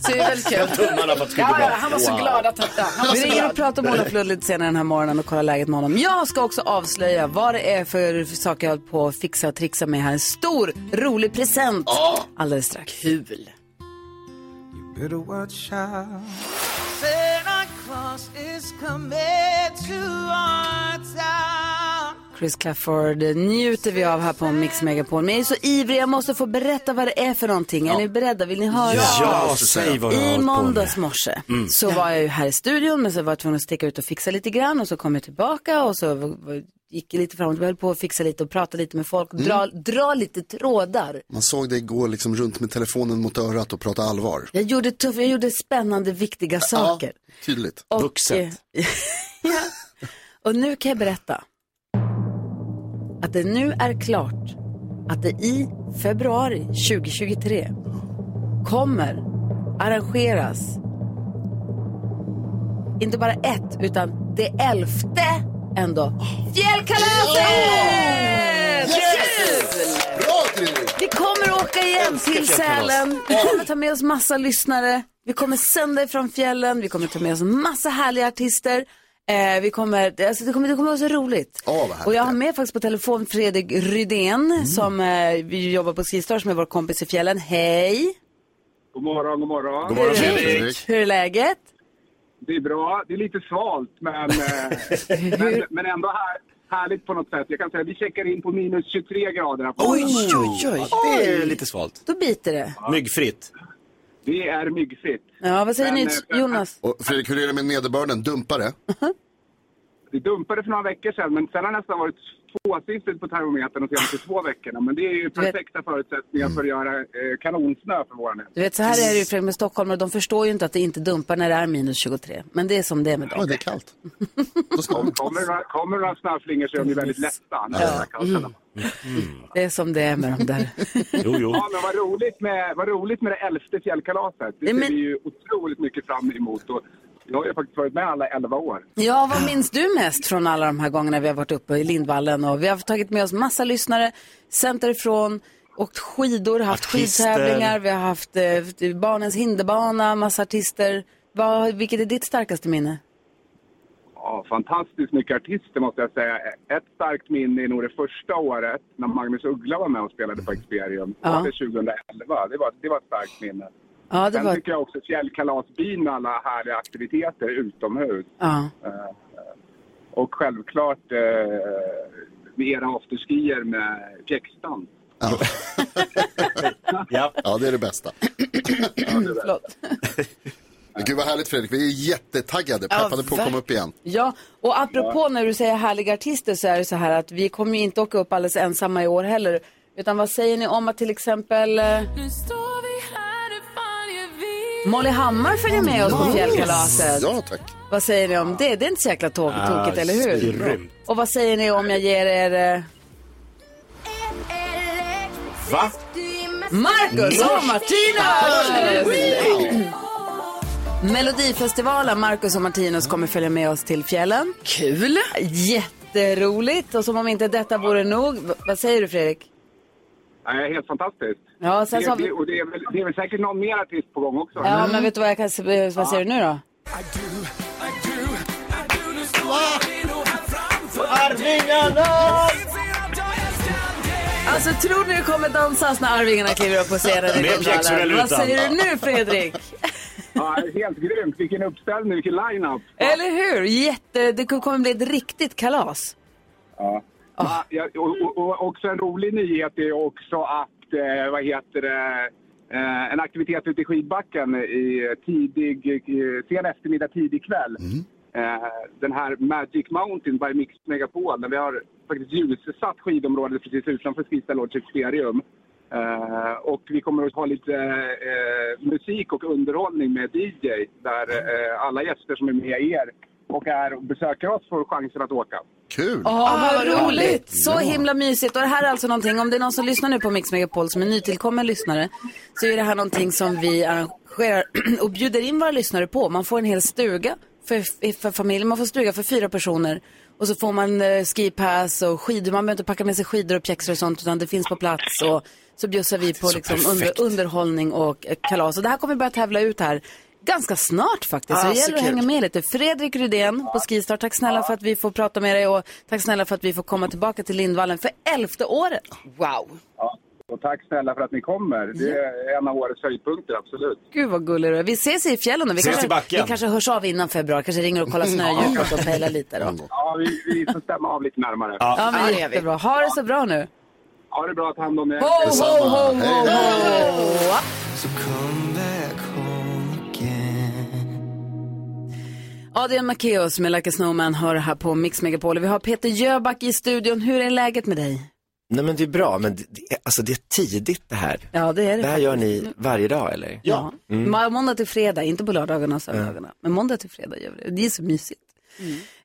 Speaker 10: så det är väldigt kul.
Speaker 9: Tummarna för att det
Speaker 10: Ja,
Speaker 9: bra.
Speaker 10: han var så
Speaker 9: Wow.
Speaker 10: glad att han, ja, han var
Speaker 1: Vi
Speaker 10: så
Speaker 1: ringer
Speaker 10: glad.
Speaker 1: och pratar om Olof Lund lite senare den här morgonen och kollar läget med honom. Jag ska också avslöja vad det är för saker jag håller på att fixa och trixa med här. En stor, rolig present alldeles strax.
Speaker 10: Kul.
Speaker 7: Better watch out. Santa Claus is coming to our town.
Speaker 1: Chris Clafford njuter vi av här på Mix Megapol. Men jag är så ivrig, jag måste få berätta vad det är för någonting. Är ni beredda? Vill ni höra?
Speaker 9: Ja, säg vad du har
Speaker 1: I måndags morse
Speaker 9: Mm.
Speaker 1: så var jag ju här i studion men så var jag tvungen att sticka ut och fixa lite grann och så kom jag tillbaka och så gick jag lite fram och tillbaka, höll på att fixa lite och prata lite med folk och dra, dra lite trådar.
Speaker 6: Man såg dig gå liksom runt med telefonen mot örat och prata allvar.
Speaker 1: Jag gjorde, tuff, jag gjorde spännande, viktiga saker.
Speaker 6: Tydligt.
Speaker 1: Och, eh, ja. och nu kan jag berätta att det nu är klart att det i februari 2023 kommer arrangeras inte bara ett, utan det elfte ändå. Fjällkalaset! Kul!
Speaker 6: Bra!
Speaker 1: Vi kommer åka igen till Sälen. Vi kommer ta med oss massa lyssnare. Vi kommer sända ifrån fjällen. Vi kommer ta med oss massa härliga artister. Eh, vi kommer, alltså det, kommer, det kommer vara så roligt. och jag har med faktiskt på telefon Fredrik Rydén som eh, vi jobbar på Skistar som är vår kompis i fjällen. Hej!
Speaker 15: God morgon, god morgon.
Speaker 6: God morgon. Fredrik.
Speaker 1: Hur är läget?
Speaker 15: Det är bra. Det är lite svalt, men, eh, men, men ändå här, härligt på något sätt. Jag kan säga att vi checkar in på minus 23 grader. här på
Speaker 9: Oj,
Speaker 15: morgonen.
Speaker 9: oj, oj. Det är lite svalt.
Speaker 1: Då biter det.
Speaker 9: Myggfritt.
Speaker 15: Det är myggfritt.
Speaker 1: Ja, vad säger
Speaker 15: Men,
Speaker 1: ni
Speaker 15: eh,
Speaker 1: Jonas?
Speaker 6: Och Fredrik, hur är det med nederbörden? Dumpar det?
Speaker 15: Det dumpade för några veckor sedan, men sen har det nästan varit tvåsiffrigt på termometern de senaste två veckorna. Men det är ju perfekta förutsättningar för att göra eh, kanonsnö för våran del.
Speaker 1: Du vet, så här är det ju Fredrik med Stockholm och de förstår ju inte att det inte dumpar när det är minus 23. Men det är som det är med dem.
Speaker 6: Ja, det är kallt.
Speaker 15: Kom, kommer, kommer några snöflingor så är de ju väldigt lätta. När det är kallt.
Speaker 1: Mm. Det är som det är med dem där.
Speaker 9: Jo, jo.
Speaker 15: Ja, men vad roligt med, vad roligt med det elfte fjällkalaset. Det ser
Speaker 1: men-
Speaker 15: vi ju otroligt mycket fram emot. Och jag har ju faktiskt varit med alla elva år.
Speaker 1: Ja, vad minns du mest från alla de här gångerna vi har varit uppe i Lindvallen? Och vi har tagit med oss massa lyssnare, sänt därifrån, åkt skidor, haft
Speaker 9: Artister.
Speaker 1: skidtävlingar, vi har haft eh, barnens hinderbana, massa artister. Vad, vilket är ditt starkaste minne?
Speaker 15: Ja, fantastiskt mycket artister måste jag säga. Ett starkt minne är nog det första året när Magnus Uggla var med och spelade på Experium.
Speaker 1: Ja.
Speaker 15: Det var 2011. Det var, det var ett starkt minne.
Speaker 1: Ja, det
Speaker 15: Sen
Speaker 1: var...
Speaker 15: tycker jag också fjällkalasbyn med alla härliga aktiviteter utomhus.
Speaker 1: Ja.
Speaker 15: Eh, och självklart eh, med era afterskier med pjäxdans.
Speaker 9: Ja.
Speaker 6: ja, det är det bästa.
Speaker 1: Förlåt.
Speaker 6: Men Gud vad härligt Fredrik, vi är jättetaggade,
Speaker 1: Ja,
Speaker 6: peppade på att komma upp igen.
Speaker 1: Ja, och apropå när du säger härliga artister så är det så här att vi kommer ju inte åka upp alldeles ensamma i år heller. Utan vad säger ni om att till exempel eh, Molly Hammar följer med oss på fjällkalaset?
Speaker 6: Ja, tack.
Speaker 1: Vad säger ni om det? Det är inte så jäkla to-
Speaker 9: Ah,
Speaker 1: tokigt, eller hur?
Speaker 9: grymt.
Speaker 1: Och vad säger ni om jag ger er eh,
Speaker 9: Va?
Speaker 1: Marcus och Martinus! Melodifestivalen, Marcus och Martinus kommer följa med oss till fjällen.
Speaker 10: Kul!
Speaker 1: Jätteroligt! Och som om inte detta vore nog, v- vad säger du Fredrik?
Speaker 15: Nej, helt fantastiskt.
Speaker 1: Ja, sen
Speaker 15: det,
Speaker 1: så har vi-
Speaker 15: det, och det, är väl, det är väl säkert någon mer artist på gång också.
Speaker 1: Ja, men vet du vad jag kan se- vad säger du nu då?
Speaker 9: Arvingarna!
Speaker 1: Alltså tror ni det kommer dansas när Arvingarna kliver upp på scenen i
Speaker 9: Med pjäxor
Speaker 1: Lindvallen?
Speaker 9: eller
Speaker 1: Vad säger du nu Fredrik?
Speaker 15: Ja, helt grymt. Vilken uppställning, vilken line-up.
Speaker 1: Eller hur? Jätte, det kommer bli ett riktigt kalas.
Speaker 15: Ja. Ja, ja, och, och, också en rolig nyhet är också att, eh, vad heter det, eh, en aktivitet ute i skidbacken i tidig, eh, sen eftermiddag, tidig kväll. Eh, den här Magic Mountain by Mix Megapol, där vi har faktiskt ljussatt skidområdet precis utanför Skista Lodge Experium. Eh, och vi kommer att ha lite eh, musik och underhållning med DJ där eh, alla gäster som är med er och är och besöker oss får chansen att åka.
Speaker 6: Kul!
Speaker 1: Åh, vad roligt! Så himla mysigt. Och det här är alltså någonting, om det är någon som lyssnar nu på Mix Megapol som är nytillkommen lyssnare, så är det här någonting som vi arrangerar och bjuder in våra lyssnare på. Man får en hel stuga för, för familjen, man får stuga för fyra personer. Och så får man eh, skipass och skidor, man behöver inte packa med sig skidor och pjäxor och sånt, utan det finns på plats. Och så bjussar vi på liksom under, underhållning och eh, kalas. Och det här kommer vi börja tävla ut här ganska snart faktiskt.
Speaker 16: Ah,
Speaker 1: så det
Speaker 16: så
Speaker 1: gäller att
Speaker 16: kul.
Speaker 1: hänga med lite. Fredrik Rydén på Skistar, tack snälla för att vi får prata med dig och tack snälla för att vi får komma tillbaka till Lindvallen för elfte året.
Speaker 15: Wow! Ja, och tack snälla för att ni kommer. Det är en av årets höjdpunkter, absolut.
Speaker 1: Gud vad gullig du är. Vi ses i fjällen. Vi
Speaker 15: Ses
Speaker 1: kanske,
Speaker 15: i backen.
Speaker 1: vi kanske hörs av innan februari. Kanske ringer och kollar snödjupet och pejlar lite då.
Speaker 15: Ja, vi, vi får stämma av lite närmare.
Speaker 1: Ja, men jättebra. Ha det så bra nu.
Speaker 15: Ha det bra, ta hand om er.
Speaker 1: Ho, ho, ho, ho, ho.
Speaker 5: So
Speaker 1: Adrian Macéus med Like a Snowman hör här på Mix Megapol. Vi har Peter Jöback i studion. Hur är läget med dig?
Speaker 16: Nej men det är bra, men det, det, är- alltså det är tidigt det här.
Speaker 1: Ja, det är det
Speaker 16: Det här gör ni varje dag eller?
Speaker 1: Ja.
Speaker 16: Mm.
Speaker 1: Måndag till fredag, inte på lördagarna och söndagarna. Men måndag till fredag gör vi det. Det är så mysigt.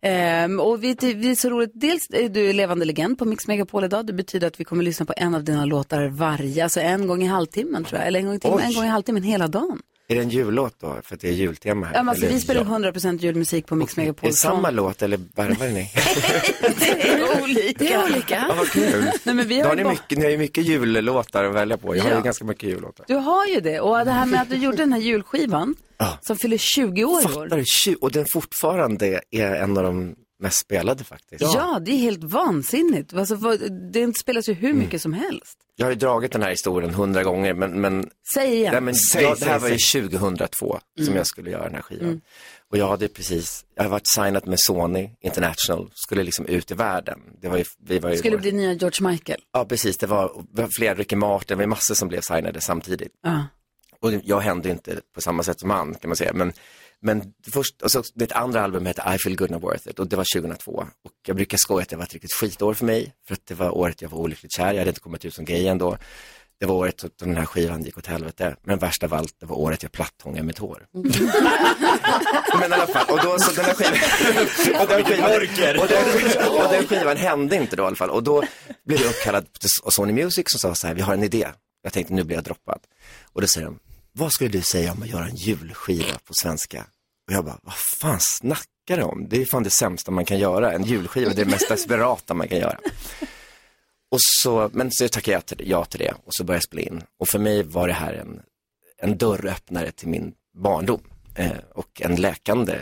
Speaker 1: Ehm, och vi, vi är så roligt, dels är du levande legend på Mix Megapol idag. Det betyder att vi kommer lyssna på en av dina låtar varje, alltså en gång i halvtimmen tror jag. Eller en gång i timmen, en gång i halvtimmen hela dagen.
Speaker 16: Är det en jullåt då? För att det är jultema här?
Speaker 1: Ja, men alltså,
Speaker 16: eller?
Speaker 1: vi spelar 100% julmusik på Mix
Speaker 16: Är
Speaker 1: Megapol.
Speaker 16: det samma låt eller varvar ni?
Speaker 1: Det är olika.
Speaker 16: Det är olika. Ja, vad kul.
Speaker 1: Nej, men vi
Speaker 16: Då
Speaker 1: har
Speaker 16: har
Speaker 1: ju
Speaker 16: ni,
Speaker 1: bara-
Speaker 16: mycket, ni har ju mycket jullåtar att välja på. Jag har
Speaker 1: Ja.
Speaker 16: ju ganska mycket jullåtar.
Speaker 1: Du har ju det. Och det här med att du gjorde den här julskivan som fyller 20 år i år.
Speaker 16: Fattar du? Och den fortfarande är en av de mest spelade faktiskt.
Speaker 1: Ja. det är helt vansinnigt. Alltså, vad- det spelas ju hur
Speaker 16: Mm.
Speaker 1: mycket som helst.
Speaker 16: Jag har ju dragit den här historien hundra gånger, men, men,
Speaker 1: Säg igen.
Speaker 16: nej, men
Speaker 1: Säg,
Speaker 16: jag, det
Speaker 1: säg,
Speaker 16: här var ju
Speaker 1: säg.
Speaker 16: 2002 som
Speaker 1: Mm.
Speaker 16: jag skulle göra den här skivan.
Speaker 1: Mm.
Speaker 16: Och jag hade precis, jag har varit signat med Sony International, skulle liksom ut i världen. Det var ju, vi var ju
Speaker 1: Skulle bli nya George Michael.
Speaker 16: Ja, precis. Det var, det var flera, Ricky Martin, var massor som blev signade samtidigt.
Speaker 1: Ja.
Speaker 16: Och jag hände inte på samma sätt som han, kan man säga. Men, men först, alltså, mitt andra album hette I feel good and worth it och det var 2002. Och jag brukar skoja att det var ett riktigt skitår för mig, för att det var året jag var olyckligt kär, jag hade inte kommit ut som gay ändå. Det var året då den här skivan gick åt helvete, men värst av allt, det var året jag plattångade mitt hår. Men i alla fall, och då så den här skivan, och den skivan, och den, och den skivan hände inte då i alla fall. Och då blev jag uppkallad till Sony Music som sa så här, vi har en idé. Jag tänkte nu blir jag droppad. Och då säger de, vad skulle du säga om att göra en julskiva på svenska? Och jag bara, vad fan snackar du om? Det är fan det sämsta man kan göra. En julskiva, det är det mest desperata man kan göra. Och så, men så tackade jag till, ja till det och så började jag spela in. Och för mig var det här en, en dörröppnare till min barndom. Eh, och en läkande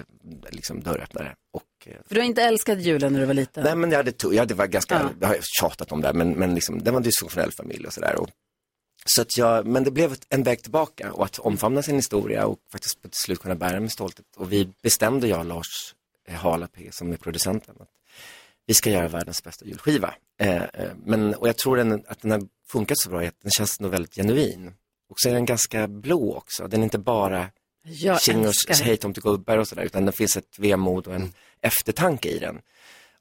Speaker 16: liksom, dörröppnare. Och, eh,
Speaker 1: För du har inte älskat julen när du var liten?
Speaker 16: Nej men jag hade, jag hade var ganska,
Speaker 1: Ja.
Speaker 16: jag har tjatat om det, men, men liksom, det var en dysfunktionell familj och sådär. Och, så att jag, men det blev en väg tillbaka och att omfamna sin historia och faktiskt på till slut kunna bära med stolthet. Och vi bestämde, jag och Lars eh, Hala P som är producenten, att vi ska göra världens bästa julskiva. Eh, eh, men, och jag tror den, att den har funkat så bra, att den känns nog väldigt genuin. Och så är den ganska blå också, den är inte bara Kingers
Speaker 1: älskar
Speaker 16: hej Tomte Gullberg och sådär, utan det finns ett vemod och en eftertanke i den.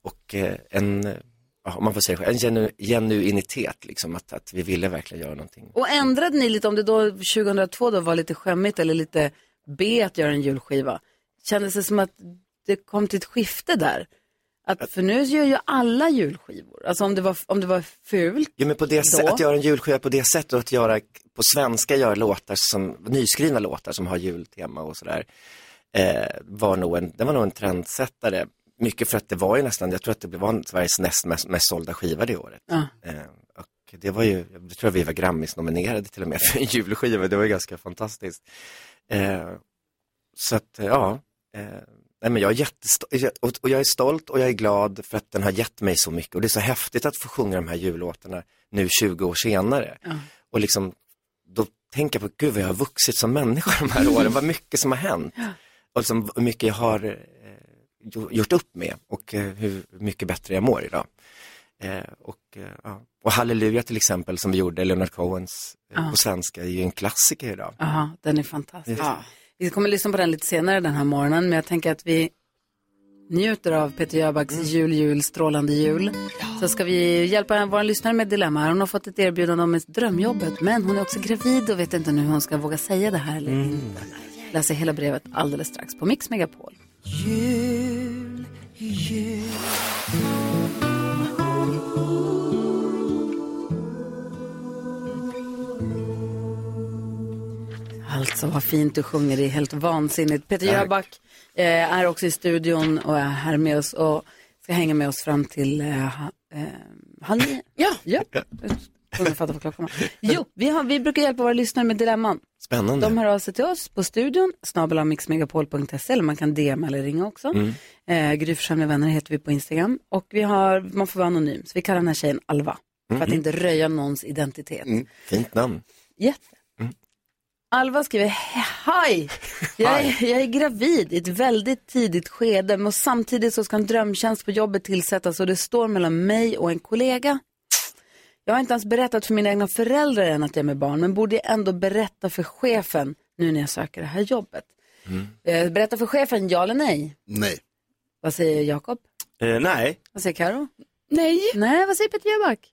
Speaker 16: Och eh, en, om man får säga en genu, genuinitet, liksom, att, att vi ville verkligen göra någonting.
Speaker 1: Och ändrade ni lite, om det då 2002 då var lite skämmigt eller lite B att göra en julskiva? Kändes det som att det kom till ett skifte där? Att, för nu gör ju alla julskivor. Alltså om det var, om det var fult
Speaker 16: Jo men på det
Speaker 1: då.
Speaker 16: att göra en julskiva på det sättet och att göra, på svenska göra låtar som, nyskrivna låtar som har jultema och sådär, eh, var nog en, det var nog en trendsättare. Mycket för att det var ju nästan, jag tror att det var Sveriges näst mest, mest sålda skiva det året.
Speaker 1: Ja.
Speaker 16: Eh, och det var ju, jag tror att vi var Grammis-nominerade till och med för en julskiva, det var ju ganska fantastiskt. Eh, så att, eh, ja, eh, nej men jag är jättestolt, och, och jag är stolt och jag är glad för att den har gett mig så mycket och det är så häftigt att få sjunga de här jullåtarna nu 20 år senare. Och liksom, då tänker jag på, gud vad jag har vuxit som människa de här åren, vad mycket som har hänt. Och liksom, hur mycket jag har gjort upp med och eh, hur mycket bättre jag mår idag. Eh, och, eh, ja. och Halleluja till exempel som vi gjorde, Leonard Cohens
Speaker 1: Ja.
Speaker 16: på svenska, är ju en klassiker idag.
Speaker 1: Ja, den är fantastisk.
Speaker 16: Ja.
Speaker 1: Vi kommer lyssna på den lite senare den här morgonen, men jag tänker att vi njuter av Peter Jöbacks jul, jul, strålande jul. Så ska vi hjälpa vår lyssnare med ett dilemma. Hon har fått ett erbjudande om ett drömjobbet, men hon är också gravid och vet inte nu hur hon ska våga säga det här eller inte. Läser hela brevet alldeles strax på Mix Megapol.
Speaker 5: Jul, jul.
Speaker 1: Alltså vad fint du sjunger, det är helt vansinnigt. Peter
Speaker 5: Tack.
Speaker 1: Jöback eh, är också i studion och är här med oss och ska hänga med oss fram till eh, ha- eh, halv nio. Ja. ja. Var. Jo, vi, har, vi brukar hjälpa våra lyssnare med dilemman.
Speaker 16: Spännande.
Speaker 1: De hör av sig till oss på studion, snabel mixmegapol.se eller man kan DM eller ringa också.
Speaker 16: Mm.
Speaker 1: Eh, Gry med vänner heter vi på Instagram. Och vi har, man får vara anonym, så vi kallar den här tjejen Alva. För att inte röja någons identitet.
Speaker 16: Fint namn.
Speaker 1: Jätte. Alva skriver, hej, jag är, jag är gravid i ett väldigt tidigt skede men samtidigt så ska en drömtjänst på jobbet tillsättas och det står mellan mig och en kollega. Jag har inte ens berättat för mina egna föräldrar än att jag är med barn men borde jag ändå berätta för chefen nu när jag söker det här jobbet. Eh, Berätta för chefen, ja eller nej?
Speaker 6: Nej.
Speaker 1: Vad säger Jakob?
Speaker 9: Eh, nej.
Speaker 1: Vad säger Karo?
Speaker 10: Nej.
Speaker 1: Nej, vad säger Peter Jöback?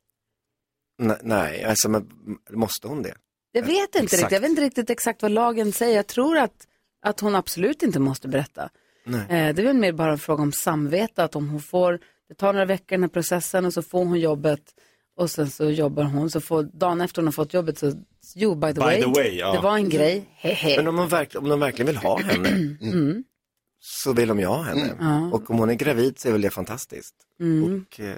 Speaker 16: Nej, nej, alltså men måste hon det?
Speaker 1: Jag vet inte
Speaker 16: Exakt.
Speaker 1: riktigt. Jag vet inte riktigt exakt vad lagen säger. Jag tror att, att hon absolut inte måste berätta.
Speaker 16: Nej.
Speaker 1: Eh, det är väl mer bara en fråga om samvete. Att om hon får, det tar några veckor den här processen och så får hon jobbet och sen så jobbar hon. Så får, dagen efter hon har fått jobbet så, jo by the
Speaker 16: By
Speaker 1: way,
Speaker 16: the way, ja.
Speaker 1: det var en grej. Hehe.
Speaker 16: Men om, hon verk, om de verkligen vill ha henne,
Speaker 1: Mm.
Speaker 16: så vill de ju ha henne.
Speaker 1: Ja.
Speaker 16: Och om hon är gravid så är väl det fantastiskt.
Speaker 1: Mm.
Speaker 16: Och, eh,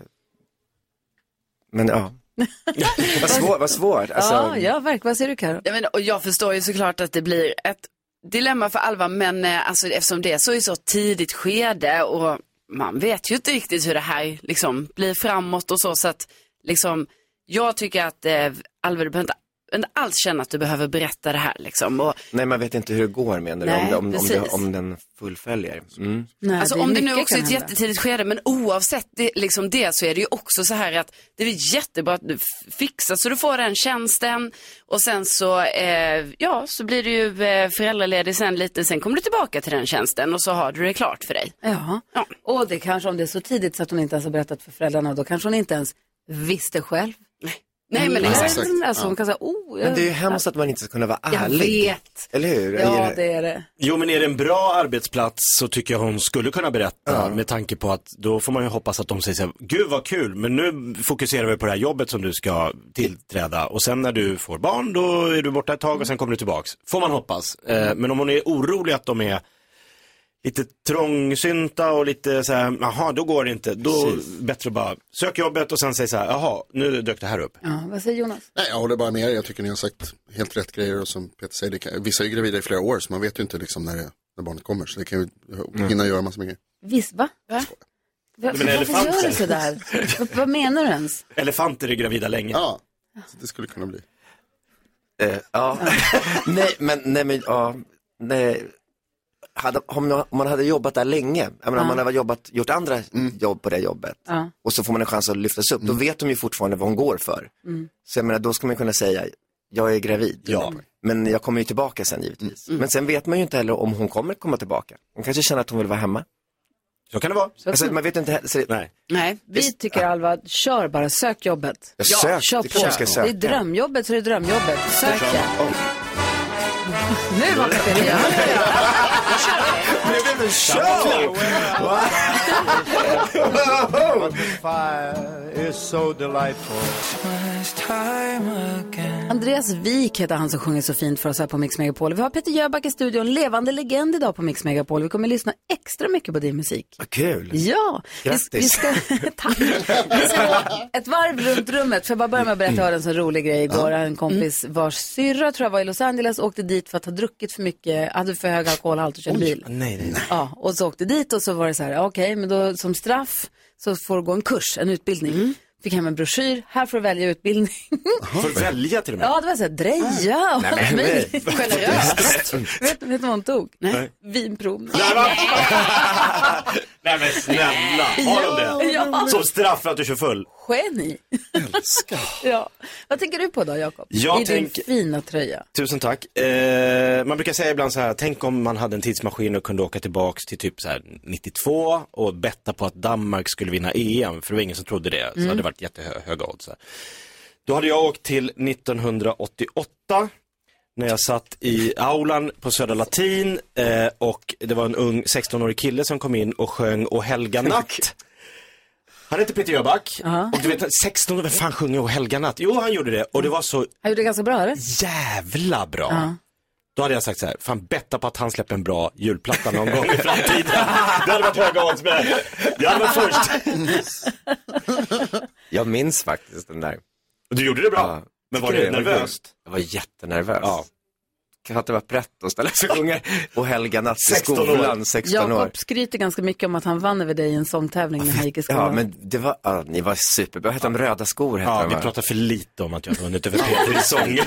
Speaker 16: men ja, vad, svår, vad svårt. Alltså,
Speaker 1: ja, ja, verkligen. Vad säger du Karo?
Speaker 10: Jag, menar, och jag förstår ju såklart att det blir ett dilemma för Alva, men eh, alltså, eftersom det är så i så tidigt skede och man vet ju inte riktigt hur det här liksom blir framåt och så, så att liksom, jag tycker att eh, Alva, du behöver inte, inte alls känna att du behöver berätta det här liksom. Och,
Speaker 16: Nej, man vet inte hur det går menar du,
Speaker 10: Nej,
Speaker 16: om, det- om, om, det, om den fullföljer. Mm.
Speaker 10: alltså om det nu också är ett jättetidigt skede, men oavsett det, liksom det så är det ju också så här att det är jättebra att du fixar så du får den tjänsten och sen så, eh, ja, så blir du ju eh, föräldraledig sen lite, sen kommer du tillbaka till den tjänsten och så har du det klart för dig.
Speaker 1: Ja. och det kanske om det är så tidigt så att hon inte ens har berättat för föräldrarna, då kanske hon inte ens visste själv.
Speaker 10: Nej, men
Speaker 1: Eller-
Speaker 16: exakt.
Speaker 1: Alltså, hon kan säga, oh,
Speaker 16: Men det är ju hemskt att man inte ska kunna vara
Speaker 1: Jag
Speaker 16: ärlig.
Speaker 1: vet.
Speaker 16: Eller hur?
Speaker 1: Ja, det är det.
Speaker 9: Jo, men är det en bra arbetsplats så tycker jag hon skulle kunna berätta med tanke på att då får man ju hoppas att de säger så här, gud vad kul, men nu fokuserar vi på det här jobbet som du ska tillträda och sen när du får barn då är du borta ett tag och sen kommer du tillbaks. Får man hoppas. Eh, men om hon är orolig att de är lite trångsynta och lite så här, jaha, då går det inte. Då det bättre att bara sök jobbet och sen säga så här, jaha, nu dök det här upp.
Speaker 1: Ja, vad säger Jonas?
Speaker 6: Nej, jag håller bara med er. Jag tycker ni har sagt helt rätt grejer och som Peter säger, det kan, vissa är ju gravida i flera år så man vet ju inte liksom när, det, när barnet kommer. Så det kan ju hinna göra massor med grejer.
Speaker 1: Visst, va? va?
Speaker 9: Men
Speaker 1: Varför gör du sådär? vad, vad menar du ens?
Speaker 9: Elefanter är gravida länge.
Speaker 6: Ja, så det skulle kunna bli.
Speaker 16: Eh, ja, nej men, nej men, ja, nej. Hade, om, man- om man hade jobbat där länge, jag menar,
Speaker 1: Ja.
Speaker 16: om man hade jobbat, gjort andra jobb på det jobbet
Speaker 1: Ja.
Speaker 16: och så får man en chans att lyftas upp, då vet de ju fortfarande vad hon går för.
Speaker 1: Mm.
Speaker 16: Så jag menar, då ska man kunna säga, jag är gravid.
Speaker 9: Ja.
Speaker 16: Men jag kommer ju tillbaka sen givetvis.
Speaker 1: Mm.
Speaker 16: Men sen vet man ju inte heller om hon kommer komma tillbaka. Hon kanske känner att hon vill vara hemma.
Speaker 9: Så kan det vara.
Speaker 16: Alltså, man vet inte heller. Så det,
Speaker 9: Nej.
Speaker 10: Nej.
Speaker 1: Vi tycker Alva, kör bara, sök jobbet.
Speaker 16: Ja, sök,
Speaker 1: kör
Speaker 16: det är
Speaker 1: på.
Speaker 16: söka.
Speaker 1: Det är drömjobbet så det är drömjobbet. Sök ja. Nu vaknar Peter Nu kör vi.
Speaker 16: Det blev en show!
Speaker 5: Fire is so delightful.
Speaker 1: Andreas Wik heter han som sjunger så fint för oss här på Mix Megapol. Vi har Peter Jöback i studion, levande legend idag på Mix Megapol. Vi kommer att lyssna extra mycket på din musik.
Speaker 16: Vad kul.
Speaker 1: Ja, vi,
Speaker 16: Grattis.
Speaker 1: vi ska, tack. vi ska gå ett varv runt rummet. För jag bara börja med att berätta, jag hörde en så rolig grej igår. En kompis vars syrra tror jag var i Los Angeles åkte dit för att ha druckit för mycket, hade för hög alkoholhalt och körde bil.
Speaker 16: Nej, nej, nej.
Speaker 1: Ja, och så åkte dit och så var det så här, okej, men då som straff så får du gå en kurs, en utbildning. Fick hem en broschyr, här får du välja utbildning.
Speaker 9: Får välja till och med.
Speaker 1: Ja, det var så här, dreja och
Speaker 9: Nej,
Speaker 1: allt
Speaker 9: men nej.
Speaker 1: möjligt.
Speaker 10: Generöst.
Speaker 1: vet, vet du vad hon tog?
Speaker 9: Nej.
Speaker 1: Vinprov.
Speaker 9: Nej men snälla, har de det?
Speaker 1: Ja.
Speaker 9: Som straff för att du kör full?
Speaker 1: Geni. ja. Vad tänker du på då, Jakob?
Speaker 9: Jag
Speaker 1: I
Speaker 9: tänk-
Speaker 1: din fina tröja.
Speaker 9: Tusen tack. Eh, man brukar säga ibland så här, tänk om man hade en tidsmaskin och kunde åka tillbaks till typ så här 92 och betta på att Danmark skulle vinna EM, för det var ingen som trodde det. Så
Speaker 1: Mm.
Speaker 9: det hade varit jättehöga odds. Då hade jag åkt till 1988 när jag satt i aulan på Södra Latin eh, och det var en ung 16-årig kille som kom in och sjöng O helga natt. Han heter Peter Jöback och du vet 16 år, vem fan sjunger O helga natt? Jo, han gjorde det och det var så
Speaker 1: Han gjorde det ganska bra, eller?
Speaker 9: jävla bra.
Speaker 1: Ja.
Speaker 9: Då hade jag sagt så här, fan betta på att han släpper en bra julplatta någon gång i framtiden. Det hade varit höga odds med. Jag hade varit först.
Speaker 16: Jag minns faktiskt den där.
Speaker 9: Och du gjorde det bra. Men var
Speaker 16: det
Speaker 9: nervöst?
Speaker 16: Jag var jättenervös. Ja. Jag hade varit berett att ställa sig och sjunga och helga natt i
Speaker 1: 16 år.
Speaker 16: skolan, 16 år.
Speaker 1: Jakob skryter ganska mycket om att han vann över dig i en sångtävling när han gick i skolan.
Speaker 16: Ja, men det var, ja, ni var superbra. Vad hette de? Röda skor hette
Speaker 9: Ja,
Speaker 16: de,
Speaker 9: vi
Speaker 16: va?
Speaker 9: pratar för lite om att jag har vunnit över Peter i sång.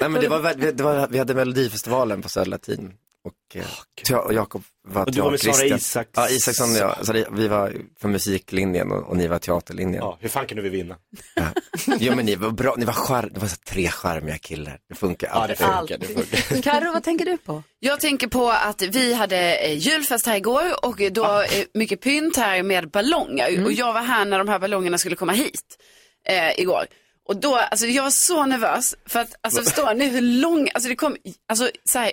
Speaker 16: Nej, men det var, väl- det var, vi hade Melodifestivalen på Södra Latin. Och, eh, och Jakob var
Speaker 9: Och du var med Sara
Speaker 16: teaterkristen.
Speaker 9: Isaks-
Speaker 16: Ja, Isaksson och jag. Så det, vi var för musiklinjen och, och ni var teaterlinjen.
Speaker 9: Ja, hur fan kunde vi vinna?
Speaker 16: Jo men ni var bra, ni var skär, det var så tre charmiga killar. Det funkar
Speaker 9: Ja, det
Speaker 16: alltid.
Speaker 9: funkar, det funkar.
Speaker 1: Karo, vad tänker du på?
Speaker 10: Jag tänker på att vi hade eh, julfest här igår och då eh, mycket pynt här med ballonger. Och jag var här när de här ballongerna skulle komma hit eh, igår. Och då, alltså jag var så nervös för att, alltså förstår ni hur lång, alltså det kom, alltså så här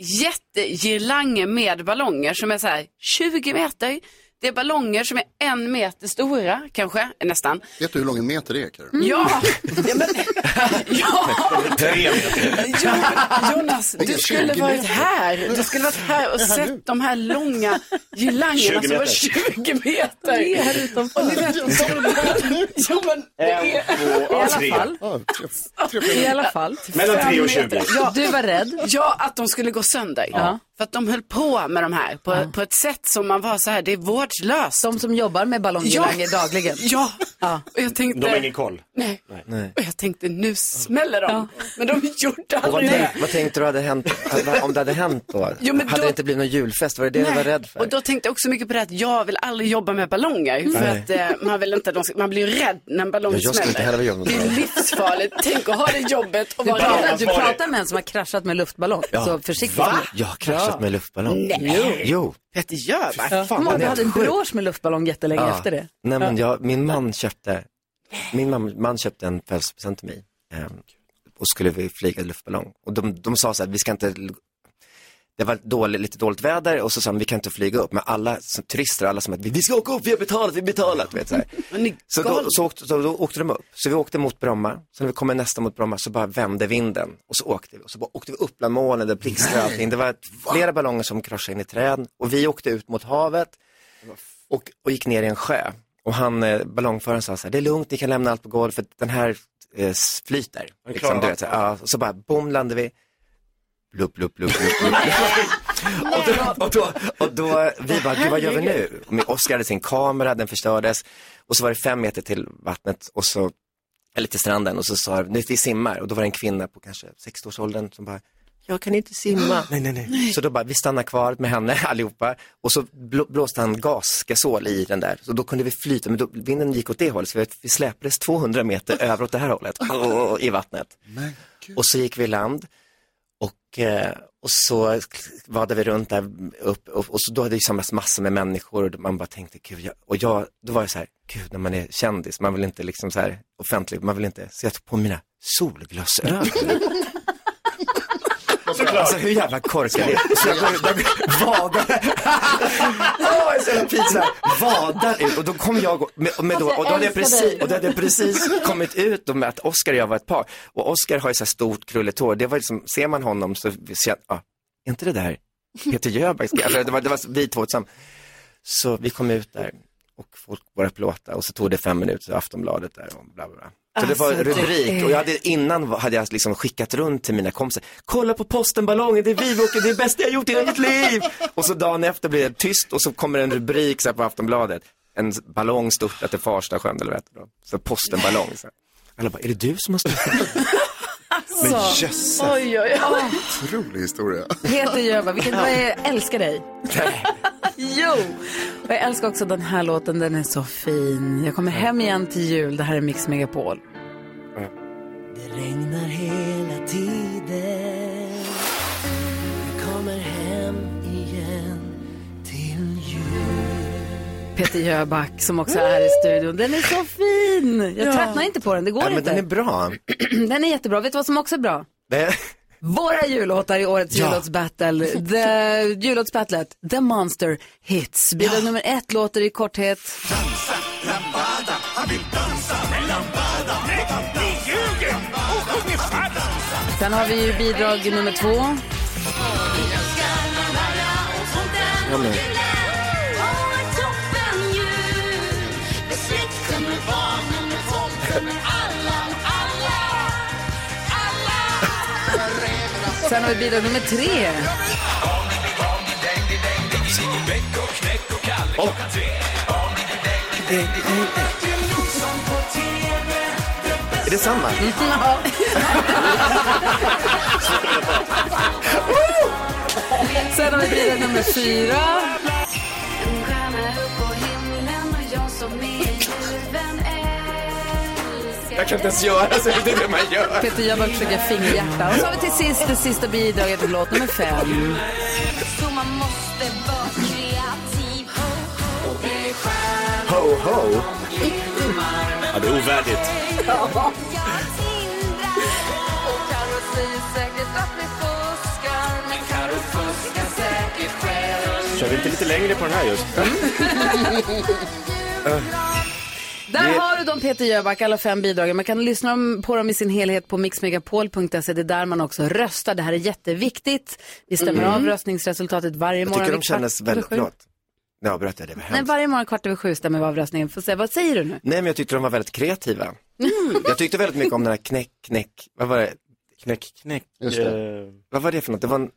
Speaker 10: jättegirlanger med ballonger som är så här 20 meter. Det är ballonger som är en meter stora, kanske, nästan.
Speaker 6: Vet du hur lång en meter är, Karo?
Speaker 10: Ja, ja, men, ja.
Speaker 6: Tre
Speaker 10: Jo, Jonas, du skulle varit här. Du skulle varit här och sett de här långa girlangerna
Speaker 1: 20
Speaker 10: som var
Speaker 1: meter.
Speaker 10: 20 meter.
Speaker 1: Det är här utanför.
Speaker 10: Och ni vet, de, jo, men det är...
Speaker 1: I alla fall. I alla fall.
Speaker 10: Mellan tre och 20. Ja.
Speaker 1: Du var rädd.
Speaker 10: Ja, att de skulle gå sönder.
Speaker 1: Ja.
Speaker 10: För att de höll på med de här på, på ett sätt som man var så här, det är vårdslöst.
Speaker 1: De som jobbar med balonggirlanger dagligen.
Speaker 10: Ja,
Speaker 1: ja.
Speaker 10: och jag tänkte...
Speaker 9: De har ingen koll.
Speaker 10: Nej.
Speaker 16: Nej.
Speaker 10: Och jag tänkte, nu smäller de. Men de gjorde aldrig det.
Speaker 16: vad tänkte du hade hänt, om det hade hänt då?
Speaker 10: Jo, men
Speaker 16: hade
Speaker 10: då-
Speaker 16: det inte blivit någon julfest? Var det det du var rädd för?
Speaker 10: Och då tänkte jag också mycket på det att jag vill aldrig jobba med ballonger. För
Speaker 16: Nej.
Speaker 10: att eh, man, vill inte, man blir ju rädd när en ballong
Speaker 16: Ja, jag skulle inte
Speaker 10: smäller.
Speaker 16: heller jobba med
Speaker 10: Det är livsfarligt. Tänk att ha det jobbet och
Speaker 1: Du
Speaker 10: vara rädd.
Speaker 1: du pratar med en som har kraschat med luftballong. Så försiktigt.
Speaker 16: Va? Jag har kraschat med luftballong.
Speaker 1: Nej.
Speaker 16: Jo.
Speaker 10: Peter Jöback.
Speaker 1: Ja. Fan, du hade en brosch med luftballong jättelänge
Speaker 16: Ja.
Speaker 1: efter det.
Speaker 16: Nej men jag, min man köpte, min man, man köpte en födelsedagspresent till mig. Eh, och skulle vi flyga luftballong. Och de, de sa så här, vi ska inte, det var dålig, lite dåligt väder och så sa de, vi kan inte flyga upp. Men alla som, turister, alla som att vi ska åka upp, vi har betalat, vi har betalat. Vet, så här. Så, då, så, åkte, så då åkte de upp. Så vi åkte mot Bromma. Så när vi kommer nästa mot Bromma så bara vände vinden. Och så åkte vi. Och så bara åkte vi upp bland molnen, det blixtrade allting. Det var flera ballonger som kraschade in i träd. Och vi åkte ut mot havet och, och gick ner i en sjö. Och han, eh, ballongföraren sa så här, det är lugnt, ni kan lämna allt på golvet för den här eh, flyter. Liksom, du vet, så, ja, och så bara, boom, landade vi. Blupp, blupp, blupp, blupp, blupp. och, då, och, då, och då, vi bara, gud vad gör vi nu? Oskar hade sin kamera, den förstördes. Och så var det fem meter till vattnet och så, eller till stranden och så sa nu vi simmar. Och då var det en kvinna på kanske 60-årsåldern som bara, jag kan inte simma. nej, nej, nej. Så då bara, vi stannar kvar med henne allihopa. Och så blå, blåste han gas, gasol i den där. Så då kunde vi flyta, men då, vinden gick åt det hållet. Så vi, vi släpades 200 meter över åt det här hållet, i vattnet. Och så gick vi i land. Och, eh, och så vadade vi runt där upp och, och så då hade det samlats massor med människor och man bara tänkte, gud, jag, och jag, då var jag så här, gud när man är kändis, man vill inte liksom så här offentlig, man vill inte, så jag tog på mina solglasögon. Alltså hur jävla korkad är? Så jag går, jag vadar. Åh, jag är så jävla Vadar ut och då kom jag och, med, med då, och då hade jag precis, och då hade jag precis kommit ut med att Oscar och jag var ett par. Och Oscar har ju så här stort krulligt hår. Det var liksom, ser man honom så känner ja, är inte det där Peter Jöback? För det var, det var vi två tillsammans. Så vi kom ut där och folk började plåta och så tog det fem minuter till Aftonbladet där och bla bla bla. Så det var
Speaker 5: Alltså, det
Speaker 16: rubrik och jag hade, innan hade jag liksom skickat runt till mina kompisar. Kolla på postenballongen, det är vi vi åker, det är det bästa jag gjort i hela mitt liv. Och så dagen efter blir det tyst och så kommer en rubrik så här på Aftonbladet. En ballong störtat i Farsta sjön eller vad heter det då? Så postenballong. Så. Alla bara, är det du som har störtat? Men jösses.
Speaker 1: Oj, oj, oj.
Speaker 6: Otrolig historia.
Speaker 1: Peter Jöback, vilken, jag älskar dig. jo, och jag älskar också den här låten, den är så fin. Jag kommer hem igen till jul, det här är Mix Megapol.
Speaker 7: Det regnar hela tiden
Speaker 1: Peter Jöback som också är här i studion. Den är så fin! Jag
Speaker 16: Ja.
Speaker 1: tröttnar inte på den, det går
Speaker 16: Nej, men
Speaker 1: inte.
Speaker 16: den är bra.
Speaker 1: den är jättebra. Vet du vad som också är bra?
Speaker 16: Det-
Speaker 1: Våra jullåtar i årets
Speaker 16: Ja.
Speaker 1: jullåtsbattle. The jullåtsbattlet, The Monster Hits. Bidrag nummer ett låter i korthet.
Speaker 5: Lambada, han vill dansa med lambada Nej, ni ljuger och sjunger falskt
Speaker 1: Sen har vi ju bidrag nummer två.
Speaker 16: Ja, men.
Speaker 1: Sen har vi bidrag nummer tre. Oh.
Speaker 16: Är det samma? Ja.
Speaker 1: Sen har vi bidrag nummer fyra.
Speaker 16: Jag kan inte ens göra så, det är det man gör.
Speaker 1: Peter Jöback försöker fingerhjärta. Och så har vi till sist det sista bidraget till låt nummer fem.
Speaker 5: Så man måste vara kreativ. Ho, ho, och bli stjärna.
Speaker 9: Ho, ho. Ja, det är ovärdigt. Kör vi inte lite längre på den här just?
Speaker 1: Där
Speaker 9: Det-
Speaker 1: har du dem Peter Jöback, alla fem bidragen. Man kan lyssna på dem i sin helhet på mixmegapol.se. Det är där man också röstar. Det här är jätteviktigt. Vi stämmer
Speaker 16: Mm.
Speaker 1: av röstningsresultatet varje
Speaker 16: Jag
Speaker 1: morgon.
Speaker 16: tycker de kändes väldigt, förlåt. Nu avbröt jag, det var
Speaker 1: Nej, varje morgon kvart över sju stämmer vi av röstningen. Får se, vad säger du nu?
Speaker 16: Nej, men jag tyckte de var väldigt kreativa. Jag tyckte väldigt mycket om den här knäck, knäck, vad var det? Knäck, knäck.
Speaker 6: Just det.
Speaker 16: Eh, vad var det för något? Det var en,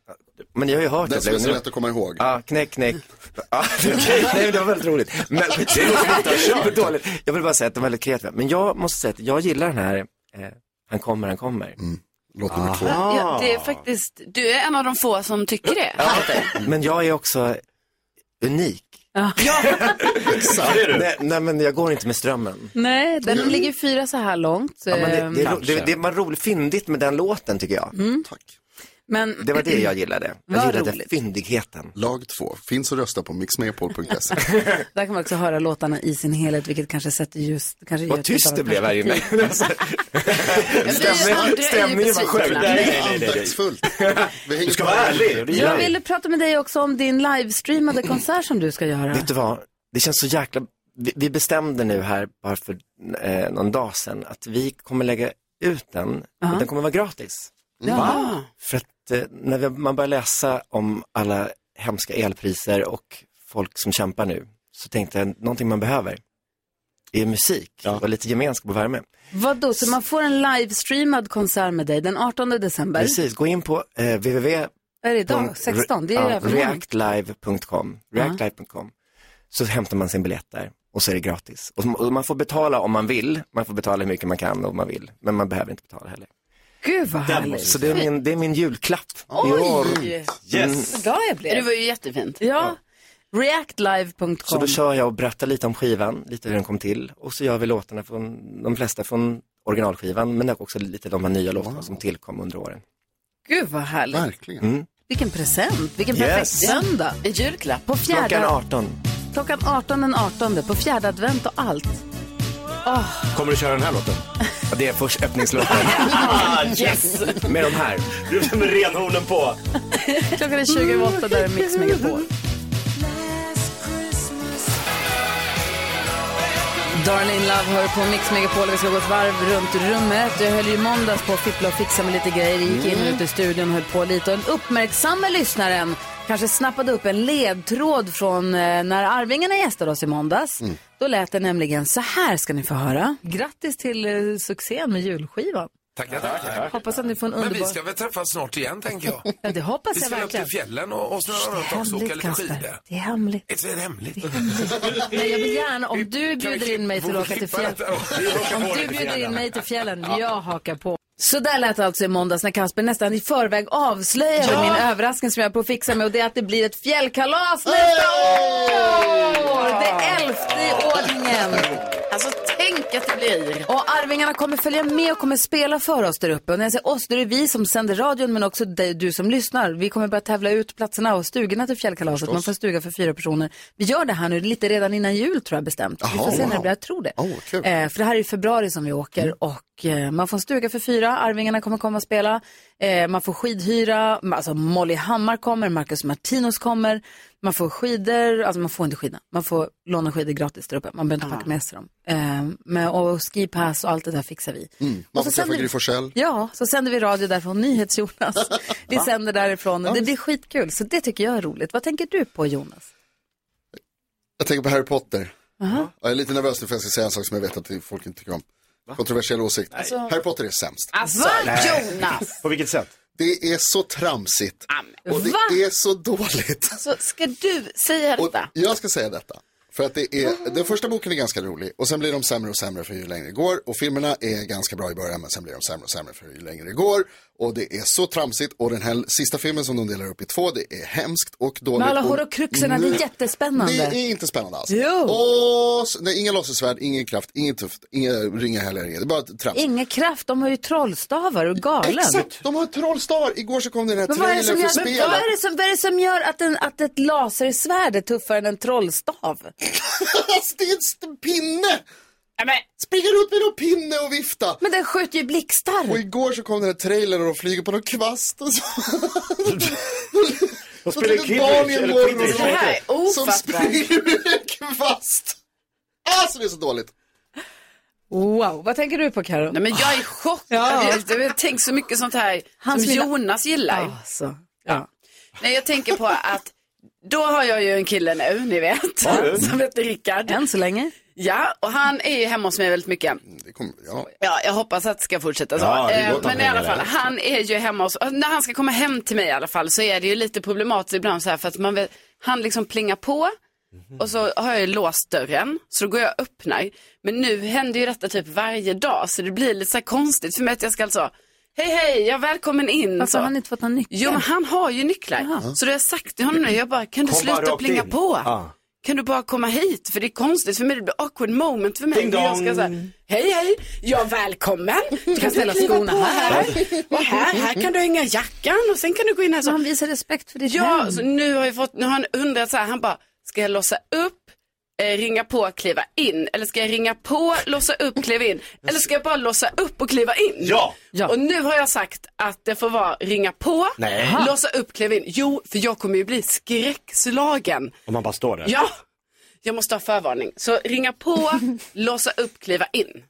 Speaker 16: men jag har ju hört det.
Speaker 6: som är så lätt att komma ihåg.
Speaker 16: Ja, knäck, knäck. Ja, nej, men det var väldigt roligt. Men, det dåligt. Jag vill bara säga att de är väldigt kreativa. Men jag måste säga att jag gillar den här, eh, han kommer, han kommer.
Speaker 6: Låt nummer två.
Speaker 10: Ja, det är faktiskt, du är en av de få som tycker det.
Speaker 16: Men jag är också unik.
Speaker 1: Ja.
Speaker 16: Exakt. Nej, nej, men jag går inte med strömmen.
Speaker 1: Nej, den ligger fyra så här långt.
Speaker 16: Ja, men det,
Speaker 1: Ehm,
Speaker 16: det, är ro- det, det var roligt, fyndigt med den låten tycker jag.
Speaker 1: Mm. Men
Speaker 16: Det var det jag gillade. Jag gillade
Speaker 1: roligt.
Speaker 16: fyndigheten.
Speaker 6: Lag två. Finns att rösta på mixmegapol.se.
Speaker 1: där kan man också höra låtarna i sin helhet, vilket kanske sätter just... Kanske
Speaker 16: Vad tyst det blev här inne.
Speaker 1: perspektiv.
Speaker 16: Stämning, stämningen var skön.
Speaker 6: Andaktsfullt.
Speaker 16: Du ska vara ärlig.
Speaker 1: Jag
Speaker 16: vi.
Speaker 1: ville prata med dig också om din livestreamade konsert som du ska göra.
Speaker 16: Vet du vad? Det känns så jäkla... Vi, bestämde nu här bara för eh, någon dag sedan att vi kommer lägga ut den. Och den kommer vara gratis.
Speaker 1: Ja.
Speaker 16: För att när vi, man börjar läsa om alla hemska elpriser och folk som kämpar nu så tänkte jag någonting man behöver är musik och lite gemenskap och värme.
Speaker 1: Vadå, så man får en livestreamad konsert med dig den 18 december?
Speaker 16: Precis, gå in på eh, www.
Speaker 1: Vad är det idag? 16? Det är
Speaker 16: ja, reactlive.com, reactlive.com. Så hämtar man sin biljett där och så är det gratis. Och och man får betala om man vill, man får betala hur mycket man kan om man vill, men man behöver inte betala heller.
Speaker 1: Gud vad härligt.
Speaker 16: Så det är min, det är min julklapp.
Speaker 1: Oj!
Speaker 16: Yes.
Speaker 1: Vad glad jag blev.
Speaker 10: Det var ju jättefint.
Speaker 1: Ja. Reactlive.com.
Speaker 16: Så då kör jag och berättar lite om skivan, lite hur den kom till och så gör vi låtarna från, de flesta från originalskivan men också lite de här nya låtarna som tillkom under åren.
Speaker 1: Gud vad härligt.
Speaker 6: Verkligen.
Speaker 16: Mm.
Speaker 1: Vilken present, vilken
Speaker 16: Yes.
Speaker 1: perfekt söndag.
Speaker 10: En julklapp.
Speaker 1: På fjärde,
Speaker 16: Klockan 18.
Speaker 1: klockan 18 den 18 på fjärde advent och allt.
Speaker 9: Kommer du köra den här låten?
Speaker 16: Ja, det är först öppningslåten.
Speaker 9: yes!
Speaker 16: Med de här.
Speaker 9: Du är med renhornen på.
Speaker 1: Klockan är 20 över 8, där är Mix Megapol. Darling Love hör på Mix Megapol. Vi ska gå ett varv runt rummet. Jag höll ju i måndags på att fippla och fixa med lite grejer. Gick in och ut i studion och höll på lite. Och den uppmärksamma lyssnaren kanske snappade upp en ledtråd från eh, när Arvingarna gästade oss i måndags. Då lät det nämligen så här ska ni få höra. Grattis till eh, succén med julskivan.
Speaker 17: Tackar, tackar.
Speaker 1: Hoppas att ni får en
Speaker 17: Men vi
Speaker 1: underbar...
Speaker 17: ska väl träffas snart igen, tänker jag.
Speaker 1: Ja, det hoppas
Speaker 17: Vi
Speaker 1: jag
Speaker 17: ska upp
Speaker 1: verkligen.
Speaker 17: till fjällen och, och snurra runt också och åka lite
Speaker 1: Kasper.
Speaker 17: skidor.
Speaker 1: Det är hemligt.
Speaker 17: Är det hemligt?
Speaker 1: Nej, jag vill gärna, om du
Speaker 17: vi
Speaker 1: bjuder in mig till att åka till fjällen. Om du bjuder in mig till fjällen, jag hakar på. Så där lät det alltså i måndags när Kasper nästan i förväg avslöjade
Speaker 10: Ja.
Speaker 1: min överraskning som jag är på att fixa med och det är att det blir ett fjällkalas nästa år! Det elfte i ordningen.
Speaker 10: Alltså tänk att det blir.
Speaker 1: Och Arvingarna kommer följa med och kommer spela för oss där uppe. Och när jag säger oss, då är det vi som sänder radion men också dig, du som lyssnar. Vi kommer börja tävla ut platserna och stugorna till fjällkalaset. Man får stuga för fyra personer. Vi gör det här nu lite redan innan jul tror jag bestämt. vi
Speaker 6: Jaha,
Speaker 1: får se när det
Speaker 6: wow.
Speaker 1: blir, jag tror det.
Speaker 6: Åh, kul.
Speaker 1: Eh, för det här är i februari som vi åker och eh, man får en stuga för fyra. Arvingarna kommer komma och spela. Eh, man får skidhyra, alltså Molly Hammar kommer, Marcus Martinus kommer. Man får skidor, alltså man får inte skidor. Man får låna skidor gratis där uppe. Man behöver inte packa med sig dem. Eh, men, och skipass och allt det där fixar vi.
Speaker 6: Mm.
Speaker 1: Och
Speaker 6: Man
Speaker 1: så
Speaker 6: får träffa Gry Forssell.
Speaker 1: Ja, så sänder vi radio därifrån, NyhetsJonas. Vi sänder därifrån och det blir skitkul. Så det tycker jag är roligt. Vad tänker du på Jonas?
Speaker 6: Jag tänker på Harry Potter.
Speaker 1: Aha.
Speaker 6: Jag är lite nervös nu för jag ska säga en sak som jag vet att folk inte tycker om. Kontroversiell åsikt.
Speaker 1: Alltså-
Speaker 6: Harry Potter är sämst.
Speaker 10: Alltså, Jonas!
Speaker 9: På vilket sätt?
Speaker 6: Det är så tramsigt. Och det
Speaker 10: Va?
Speaker 6: är så dåligt.
Speaker 10: Så ska du säga
Speaker 6: Och
Speaker 10: detta?
Speaker 6: jag ska säga detta. För att det är, den första boken är ganska rolig och sen blir de sämre och sämre för ju längre det går. Och filmerna är ganska bra i början men sen blir de sämre och sämre för ju längre det går. Och det är så tramsigt och den här sista filmen som de delar upp i två, det är hemskt och dåligt.
Speaker 1: Med alla
Speaker 6: och
Speaker 1: horrocruxerna, det är jättespännande.
Speaker 6: Det är inte spännande alls.
Speaker 1: Jo.
Speaker 6: Och, nej, inga låtsasvärd, ingen kraft, inget tufft, inga ringar heller. Det är bara trams.
Speaker 1: Inga kraft, de har ju trollstavar och galen.
Speaker 6: Exakt, de har trollstavar. Igår så kom den här
Speaker 1: Men
Speaker 6: trailern för
Speaker 1: gör, men
Speaker 6: spelet.
Speaker 1: vad, är det som, vad är det som gör att, en, att ett lasersvärd är tuffare än en trollstav?
Speaker 6: det är en st- pinne! Springer runt med någon pinne och vifta.
Speaker 1: Men den skjuter ju blixtar.
Speaker 6: Och igår så kom den här trailern och de flyger på någon kvast. Och så...
Speaker 9: De spelar
Speaker 6: barn i en morgon som- springer med en kvast. Alltså det är så dåligt.
Speaker 1: Wow, vad tänker du på Karo?
Speaker 10: Nej, men jag är chockad.
Speaker 1: Ja.
Speaker 10: Jag, jag tänker så mycket sånt här
Speaker 1: Hans
Speaker 10: som
Speaker 1: lilla-
Speaker 10: Jonas gillar.
Speaker 1: Alltså, ja.
Speaker 10: Nej, jag tänker på att då har jag ju en kille nu, ni vet,
Speaker 1: Har
Speaker 10: som heter Rickard.
Speaker 1: Än så länge.
Speaker 10: Ja, och han är ju hemma hos mig väldigt mycket.
Speaker 6: Det kommer, ja.
Speaker 10: Ja, jag hoppas att det ska fortsätta så.
Speaker 9: Ja,
Speaker 10: Eh, Men i alla fall, han är ju hemma hos, när han ska komma hem till mig i alla fall så är det ju lite problematiskt ibland så här för att man vet, han liksom plingar på och så har jag ju låst dörren så då går jag och öppnar. Men nu händer ju detta typ varje dag så det blir lite så här konstigt för mig att jag ska alltså Hej hej, jag välkommen in.
Speaker 1: Alltså,
Speaker 10: så.
Speaker 1: har han inte fått någon nyckel?
Speaker 10: Jo men han har ju nycklar. Så det har jag sagt till honom nu, jag bara, kan du
Speaker 9: Kom
Speaker 10: sluta plinga
Speaker 9: in.
Speaker 10: på?
Speaker 9: Ja.
Speaker 10: Kan du bara komma hit? För det är konstigt för mig, det blir awkward moment för mig.
Speaker 9: Ding
Speaker 10: jag ska säga, hej hej, ja välkommen. Du
Speaker 1: kan ställa skorna här.
Speaker 10: här. Och här, här kan du hänga jackan och sen kan du gå in här. Så.
Speaker 1: Han visar respekt för ditt
Speaker 10: Ja,
Speaker 1: hem.
Speaker 10: så nu har, jag fått, nu har han undrat så här, han bara, ska jag låsa upp, eh, ringa på, kliva in? Eller ska jag ringa på, låsa upp, kliva in? Eller ska jag bara låsa upp och kliva in?
Speaker 9: Ja.
Speaker 1: Ja.
Speaker 10: Och nu har jag sagt att det får vara ringa på,
Speaker 9: Nej.
Speaker 10: låsa upp, kliva in. Jo, för jag kommer ju bli skräckslagen.
Speaker 9: Om man bara står där.
Speaker 10: Ja, jag måste ha förvarning. Så ringa på, låsa upp, kliva in.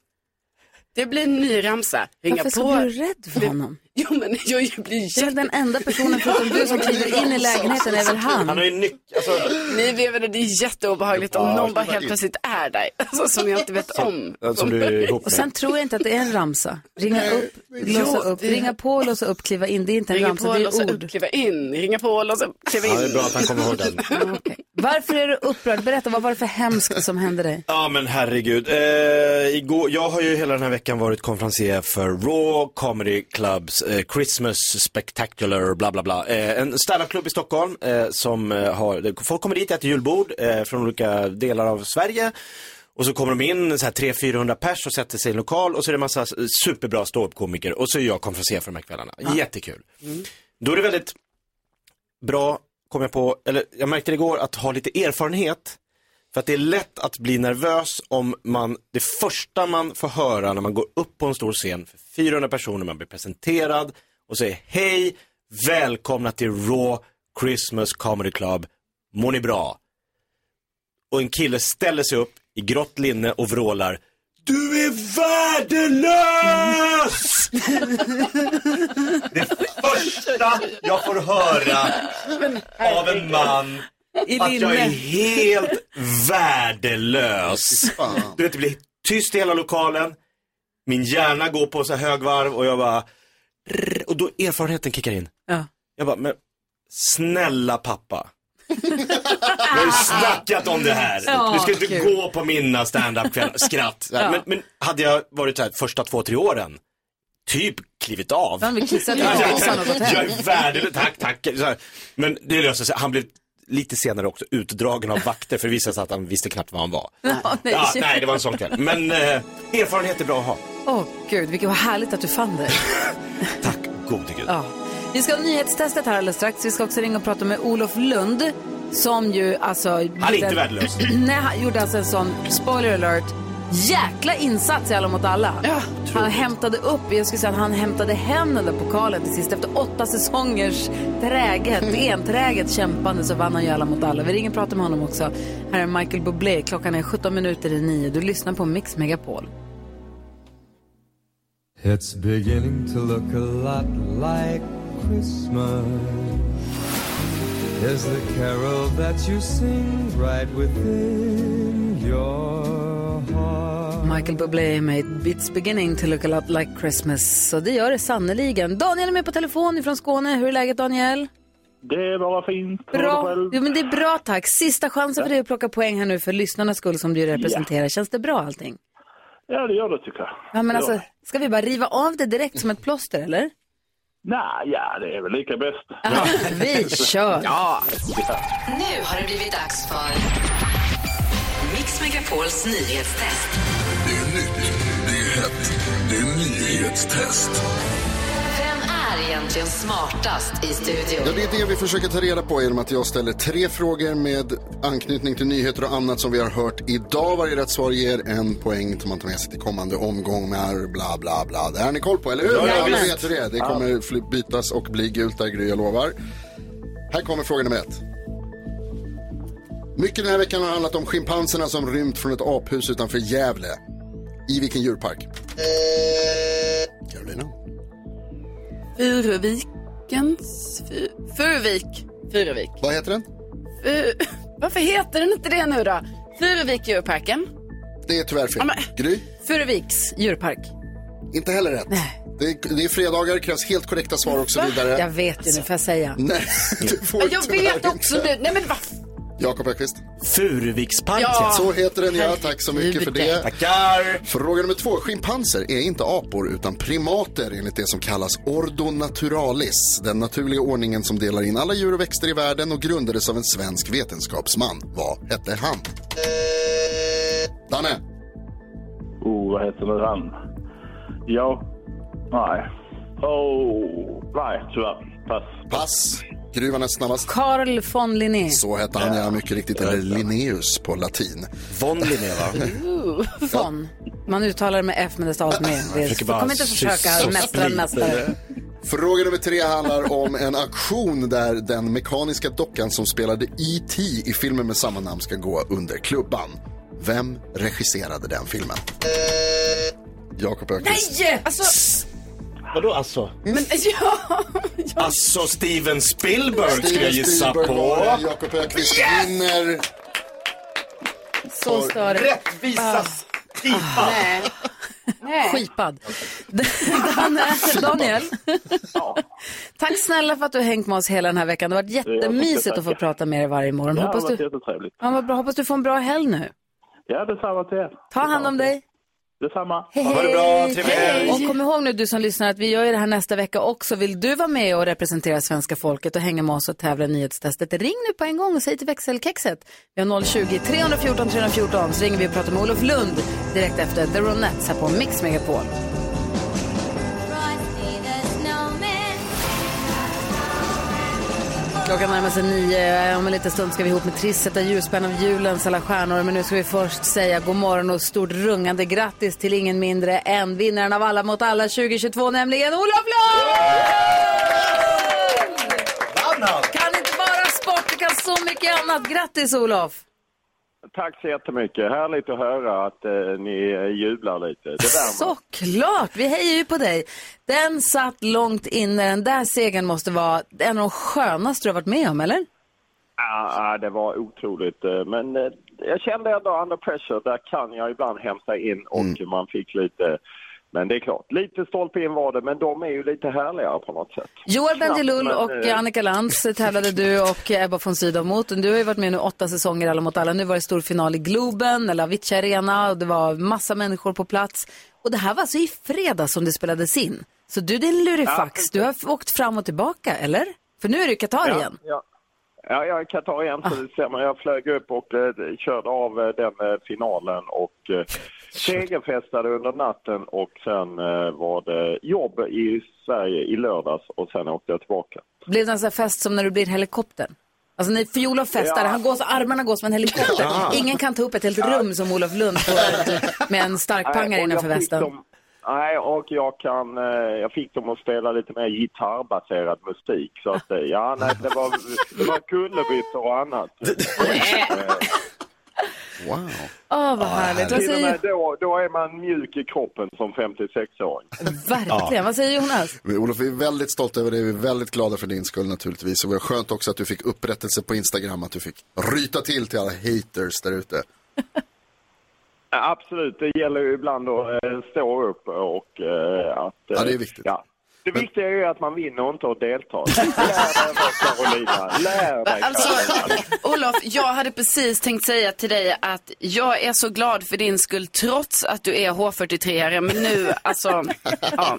Speaker 10: Det blir en ny ramsa. Ringa
Speaker 1: Varför
Speaker 10: på.
Speaker 1: så blir du rädd för honom?
Speaker 10: Jo, men jag blir
Speaker 1: Det är
Speaker 10: jätte...
Speaker 1: den enda personen förutom du som kliver in i lägenheten är väl
Speaker 9: Han
Speaker 1: han?
Speaker 9: har ju nyckel, alltså,
Speaker 10: Ni vet det är jätteobehagligt om någon bara helt plötsligt är där. Alltså, som jag inte vet om.
Speaker 9: som du är ihop
Speaker 1: Och
Speaker 9: med.
Speaker 1: sen tror jag inte att det är en ramsa. Ringa upp, låsa upp, ringa på, låsa upp, kliva in. Det är inte en
Speaker 10: Ringa
Speaker 1: ramsa,
Speaker 10: på,
Speaker 1: det är
Speaker 10: upp,
Speaker 1: ord.
Speaker 10: kliva in. Ringa på, låsa upp, kliva in.
Speaker 9: Ja, det är bra att han kommer ihåg den.
Speaker 1: Varför är du upprörd? Berätta, vad var det för hemskt som hände dig?
Speaker 9: Ja men herregud. Eh, igår, jag har ju hela den här veckan varit konferencier för Raw Comedy Clubs Christmas Spectacular bla bla bla. Eh, en standupklubb i Stockholm eh, som eh, har, folk kommer dit, äter julbord eh, från olika delar av Sverige. Och så kommer de in, så här 300-400 pers och sätter sig i en lokal och så är det massa superbra ståuppkomiker och så är jag konferencier för de här kvällarna. Jättekul. Då är det väldigt bra, kom jag på, eller jag märkte det igår, att ha lite erfarenhet. För att det är lätt att bli nervös om man, det första man får höra när man går upp på en stor scen för 400 personer, man blir presenterad och säger hej, välkomna till Raw Christmas Comedy Club, mår ni bra? Och en kille ställer sig upp i grått linne och vrålar Du är värdelös! det första jag får höra av en man
Speaker 1: I
Speaker 9: att jag är
Speaker 1: linne.
Speaker 9: helt värdelös. Du vet, det blir tyst i hela lokalen. Min hjärna går på så här högvarv och jag bara... Och då erfarenheten kickar in.
Speaker 1: Ja.
Speaker 9: Jag bara, men snälla pappa. Vi har ju snackat om det här.
Speaker 1: Ja,
Speaker 9: du ska inte
Speaker 1: kul.
Speaker 9: gå på mina stand-up skratt.
Speaker 1: Ja.
Speaker 9: Men, men hade jag varit så här första två, tre åren, typ klivit av.
Speaker 1: Han vill kissa till
Speaker 9: Ja, ja,
Speaker 1: Olsson och gått hem.
Speaker 9: Jag är värdelös, tack, tack. Så här. Men det löste sig. Han blev lite senare också utdragen av vakter för det visade sig att han visste knappt vad han var.
Speaker 1: Ja, nej.
Speaker 9: Ja, nej, det var en sån kväll. Men eh, erfarenhet är bra att ha.
Speaker 1: Åh gud, vilket vad härligt att du fann dig.
Speaker 9: Gode gud.
Speaker 1: Ja. Vi ska ha nyhetstestet här alldeles strax. Vi ska också ringa och prata med Olof Lund. Som ju alltså...
Speaker 9: Han är inte värdelös.
Speaker 1: Nej, han gjorde alltså en sån, spoiler alert, jäkla insats i Alla mot alla. han hämtade upp, jag skulle säga att han hämtade hem den där pokalen till sist. Efter åtta säsongers träget, enträget kämpande så vann han ju Alla mot alla. Vi ringer och pratar med honom också. Här är Michael Bublé, klockan är 17 minuter i nio. Du lyssnar på Mix Megapol.
Speaker 18: It's beginning to look a lot like Christmas. Is the carol that you sing right within your?
Speaker 1: Michael Bublé med It's beginning to look a lot like Christmas. Så det gör det sannoliken. Daniel är med på telefon från Skåne. Hur är läget Daniel?
Speaker 19: Det är bara fint.
Speaker 1: Bra. Jo, men det är bra tack. Sista chansen för dig att plocka poäng här nu för lyssnarnas skull som du representerar. Känns det bra allting?
Speaker 19: Ja, det gör det tycker jag.
Speaker 1: Ja, men alltså, ska vi bara riva av det direkt som ett plåster eller?
Speaker 19: Nej, ja, det är väl lika bäst.
Speaker 1: Vi kör!
Speaker 19: Ja.
Speaker 2: Nu har det blivit dags för Mix Megapols nyhetstest.
Speaker 5: Det är nyhetstest.
Speaker 2: Vem är egentligen smartast i
Speaker 6: Ja,
Speaker 2: studion?
Speaker 6: det är det vi försöker ta reda på genom att jag ställer tre frågor med anknytning till nyheter och annat som vi har hört idag. Varje rätt svar ger en poäng som man tar med sig till kommande omgångar, bla bla bla. Det här har ni koll på, eller hur?
Speaker 5: Ja,
Speaker 6: Ja,
Speaker 5: visst.
Speaker 6: vet hur det är. Det kommer bytas och bli gult där, Gry, jag lovar. Här kommer fråga nummer ett. Mycket den här veckan har handlat om schimpanserna som rymt från ett aphus utanför Gävle. I vilken djurpark? Carolina?
Speaker 10: Furuvikens... Fu- Furuvik. Furuvik.
Speaker 6: Vad heter den?
Speaker 10: Fu- Varför heter den inte det nu då? Furuvik djurparken.
Speaker 6: Det är tyvärr fel.
Speaker 10: Ja, men-
Speaker 6: Gry?
Speaker 1: Furuviks djurpark.
Speaker 6: Inte heller rätt. Det är, det är fredagar, krävs helt korrekta svar och så vidare.
Speaker 1: Jag vet ju nu, får jag säga.
Speaker 6: Nej, du får
Speaker 10: Jag vet också
Speaker 6: inte.
Speaker 10: nu. Nej men vad
Speaker 6: Jakob Öqvist.
Speaker 9: Furuviksparken.
Speaker 10: Ja.
Speaker 6: Så heter den, ja. Tack så mycket för det.
Speaker 9: Tackar.
Speaker 6: Fråga nummer två. Schimpanser är inte apor utan primater enligt det som kallas Ordo Naturalis. Den naturliga ordningen som delar in alla djur och växter i världen och grundades av en svensk vetenskapsman. Vad hette han? Danne?
Speaker 19: Oh, vad heter nu han? Ja. Nej. Oh, nej, tyvärr. Pass.
Speaker 6: Pass. Gruvan är snabbast.
Speaker 1: Carl von Linné.
Speaker 6: Så hette han, ja, mycket riktigt. Eller Linnaeus på latin.
Speaker 9: Von Linné, va?
Speaker 1: Ooh, von. Man uttalar det med F men det stavas med. Det är,
Speaker 6: bara
Speaker 1: kom inte att försöka mästra en mästare.
Speaker 6: Fråga nummer tre handlar om en aktion där den mekaniska dockan som spelade E.T. i filmen med samma namn ska gå under klubban. Vem regisserade den filmen? Jakob Öqvist.
Speaker 10: Nej! Alltså,
Speaker 9: Vadå alltså?
Speaker 10: men ja.
Speaker 9: Alltså Steven Spielberg skulle jag
Speaker 6: Steven
Speaker 9: gissa
Speaker 6: Spielberg
Speaker 9: på.
Speaker 6: var det. Jakob Öqvist vinner.
Speaker 1: Så störigt.
Speaker 9: Rättvisas
Speaker 1: Ah.
Speaker 10: Nej. Nej.
Speaker 1: Skipad. Dan- Daniel, tack snälla för att du har hängt med oss hela den här veckan. Det har varit jättemysigt att få prata med er varje morgon.
Speaker 19: Det
Speaker 1: Hoppas
Speaker 19: har varit
Speaker 1: du,
Speaker 19: jättetrevligt.
Speaker 1: ja, vad bra. Hoppas du får en bra helg nu.
Speaker 19: Ja, detsamma till er.
Speaker 1: Ta hand om dig.
Speaker 19: Detsamma.
Speaker 1: Hej,
Speaker 19: Ha det bra. Trevlig helg.
Speaker 1: Och kom ihåg nu du som lyssnar att vi gör ju det här nästa vecka också. Vill du vara med och representera svenska folket och hänga med oss och tävla i nyhetstestet? Ring nu på en gång och säg till växelkexet. Vi har 020 314 314 så ringer vi och pratar med Olof Lund direkt efter The Ronettes här på Mix Megapol. Klockan närmar sig nio. Om en liten stund ska vi ihop med Triss sätta ljusspänn av julens alla stjärnor. Men nu ska vi först säga god morgon och stort rungande grattis till ingen mindre än vinnaren av Alla mot alla 2022, nämligen Olof Lund! Kan inte bara sport, du kan så mycket annat. Grattis Olof!
Speaker 19: Tack så jättemycket. Härligt att höra att eh, ni eh, jublar lite. Det.
Speaker 1: Såklart, vi hejar ju på dig. Den satt långt inne. Den där segern måste vara en av de skönaste du har varit med om, eller?
Speaker 19: Ja, ja, det var otroligt. eh, Men eh, jag kände ändå under pressure, där kan jag ibland hämta in och man fick lite... Men det är klart, lite stolpe in var det, men de är ju lite härligare på något sätt.
Speaker 1: Joel Bendjelloul och
Speaker 19: eh,
Speaker 1: Annika Lantz tävlade du och Ebba von Sydow mot. Du har ju varit med nu åtta säsonger alla mot alla. Nu var det stor final i Globen, eller Avicii Arena och det var massa människor på plats. Och det här var alltså i fredags som det spelades in. Så du, det är en lurifax. Du har åkt fram och tillbaka, eller? För nu är du i Qatar
Speaker 19: ja,
Speaker 1: igen.
Speaker 19: Ja. Ja, jag är i Qatar igen, så det stämmer. Jag flög upp och eh, körde av eh, den eh, finalen och eh, segerfestade under natten och sen eh, var det jobb i Sverige i lördags och sen åkte jag tillbaka.
Speaker 1: Blev det en sån här fest som när du blir helikoptern? Alltså när för Olof festar,
Speaker 19: Ja.
Speaker 1: han går så, armarna går som en helikopter.
Speaker 19: Ja.
Speaker 1: Ingen kan ta upp ett helt rum som Olof Lund får med en starkpangare innanför västen.
Speaker 19: Nej, och jag kan, eh, jag fick dem att spela lite mer gitarrbaserad musik. Så att, eh, ja, nej, det var, det var kullerbyttor och annat. Eh,
Speaker 6: Wow.
Speaker 1: Åh, vad härligt. Vad säger,
Speaker 19: med då, då är man mjuk i kroppen som 56-åring.
Speaker 1: verkligen. Vad säger Jonas?
Speaker 6: Men Olof, vi är väldigt stolta över dig. Vi är väldigt glada för din skull naturligtvis. Och det var skönt också att du fick upprättelse på Instagram. Att du fick ryta till till alla haters där ute.
Speaker 19: Absolut, det gäller ju ibland att eh, stå upp och eh, att... eh,
Speaker 6: Ja, det är viktigt.
Speaker 19: Ja. Det viktiga är ju att man vinner och inte att delta. Lär dig Carolina, lär dig
Speaker 10: Alltså. Olof, jag hade precis tänkt säga till dig att jag är så glad för din skull trots att du är H43-are. Men nu, alltså, ja.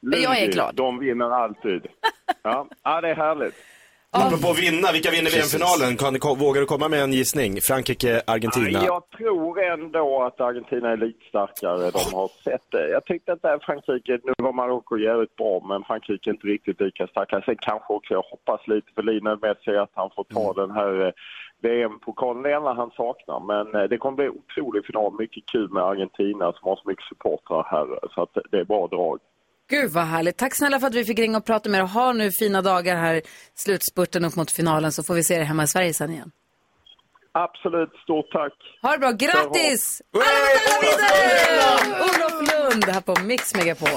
Speaker 10: Jag är glad.
Speaker 19: De vinner alltid. Ja, ja det är härligt.
Speaker 9: Apropå vinna, vilka vinner VM-finalen? Kan vågar du komma med en gissning? Frankrike, Argentina?
Speaker 19: Ja, Jag tror ändå att Argentina är lite starkare. De har sett det. Jag tyckte att där Frankrike, nu var Marocko jävligt bra, men Frankrike är inte riktigt lika starka. Sen kanske också, jag hoppas lite för Lionel Messi att han får ta den här eh, VM-pokalen. Det enda han saknar. Men eh, det kommer bli otrolig final. Mycket kul med Argentina som har så mycket supportrar här. Så att det är bra drag.
Speaker 1: Gud vad härligt. Tack snälla för att vi fick ringa och prata med er. Ha nu fina dagar här, slutspurten upp mot finalen så får vi se er hemma i Sverige sen igen.
Speaker 19: Absolut, stort tack.
Speaker 1: Ha det bra. Grattis! Alla vidare! Olof Lund här på Mix Megapol.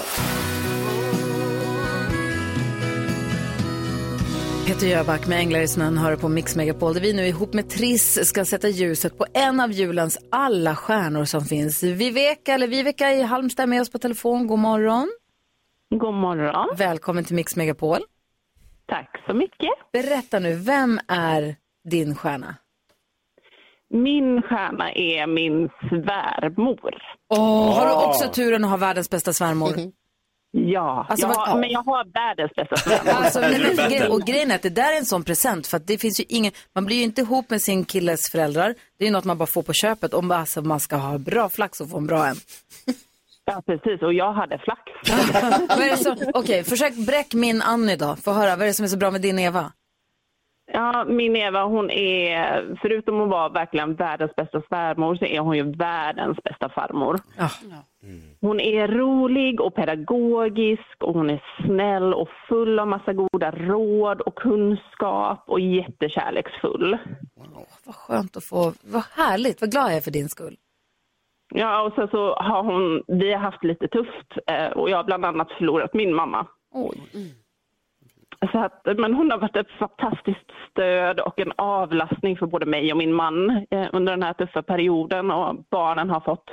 Speaker 1: Peter Jöback med Änglar i snön hör på Mix Megapol där vi nu ihop med Triss ska sätta ljuset på en av julens alla stjärnor som finns. Viveka, eller Viveka i Halmstad är med oss på telefon. God morgon.
Speaker 20: God morgon.
Speaker 1: Välkommen till Mix Megapol.
Speaker 20: Tack så mycket.
Speaker 1: Berätta nu, vem är din stjärna?
Speaker 20: Min stjärna är min svärmor.
Speaker 1: Åh, har du också turen att ha världens bästa svärmor?
Speaker 20: Ja,
Speaker 1: Alltså,
Speaker 20: jag,
Speaker 1: vad-
Speaker 20: har- men jag har världens bästa svärmor.
Speaker 1: Alltså, men, och grejen är att det där är en sån present för att det finns ju ingen, man blir ju inte ihop med sin killes föräldrar. Det är ju något man bara får på köpet om alltså, man ska ha bra flax och få en bra en.
Speaker 20: Ja, precis. Och jag hade flax.
Speaker 1: Okej, försök bräck min Annie då. Få höra, vad är det som är så bra med din Eva?
Speaker 20: Ja, min Eva, hon är, förutom att vara verkligen världens bästa svärmor, så är hon ju världens bästa farmor. Hon är rolig och pedagogisk och hon är snäll och full av massa goda råd och kunskap och jättekärleksfull.
Speaker 1: Vad skönt att få, vad härligt, vad glad jag är för din skull.
Speaker 20: Ja, och sen så har hon, vi har haft lite tufft eh, och jag har bland annat förlorat min mamma. Så att, men hon har varit ett fantastiskt stöd och en avlastning för både mig och min man eh, under den här tuffa perioden och barnen har fått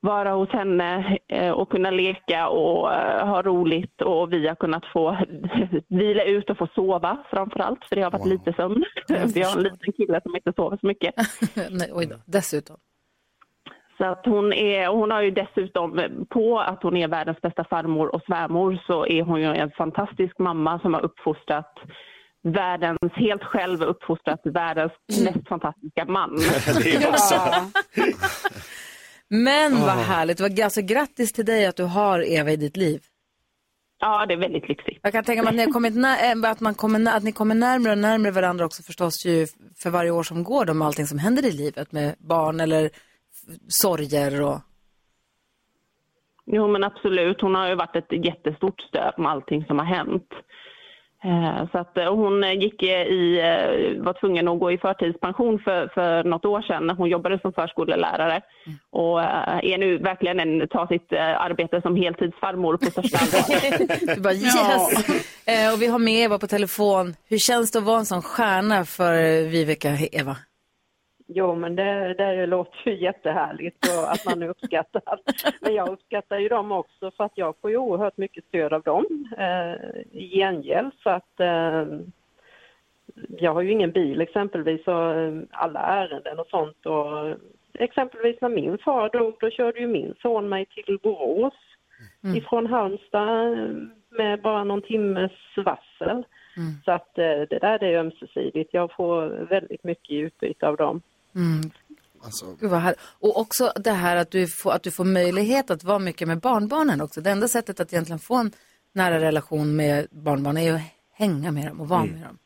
Speaker 20: vara hos henne eh, och kunna leka och ha roligt och vi har kunnat få vila ut och få sova framför allt för det har varit lite sömn. Vi har en liten kille som inte sover så mycket.
Speaker 1: Nej, oj då, dessutom.
Speaker 20: Så att hon, är, hon har ju dessutom på att hon är världens bästa farmor och svärmor så är hon ju en fantastisk mamma som har uppfostrat världens, helt själv uppfostrat världens mest fantastiska man.
Speaker 9: Det också.
Speaker 1: Men vad
Speaker 20: Åh.
Speaker 1: härligt, vad, alltså, grattis till dig att du har Eva i ditt liv.
Speaker 20: Ja, det är väldigt lyxigt.
Speaker 1: Jag kan tänka mig att ni, har kommit när, äh, att, man kommer, att ni kommer närmare och närmare varandra också förstås ju för varje år som går då med allting som händer i livet med barn eller sorger och...
Speaker 20: Jo, men absolut. Hon har ju varit ett jättestort stöd med allting som har hänt. Eh, Så att eh, hon gick eh, i, var tvungen att gå i förtidspension för, för något år sedan när hon jobbade som förskolelärare. Och är nu verkligen en, tar sitt arbete som heltidsfarmor på största allvar.
Speaker 1: Du bara yes! Eh, och vi har med Eva på telefon. Hur känns det att vara en sån stjärna för Viveka, Eva?
Speaker 21: Jo, men det, det låter ju jättehärligt och att man uppskattar. Men jag uppskattar ju dem också för att jag får ju oerhört mycket stöd av dem eh, i gengäld. Så att eh, jag har ju ingen bil exempelvis och eh, alla ärenden och sånt. Och exempelvis när min far dog, då körde ju min son mig till Borås ifrån Halmstad eh, med bara någon timmes varsel. Så att eh, det där är ömsesidigt. Jag får väldigt mycket utbyte av dem.
Speaker 1: Mm.
Speaker 6: Alltså,
Speaker 1: Gud. Och också det här att du, får, att du får möjlighet att vara mycket med barnbarnen också. Det enda sättet att egentligen få en nära relation med barnbarn är ju att hänga med dem och vara med dem.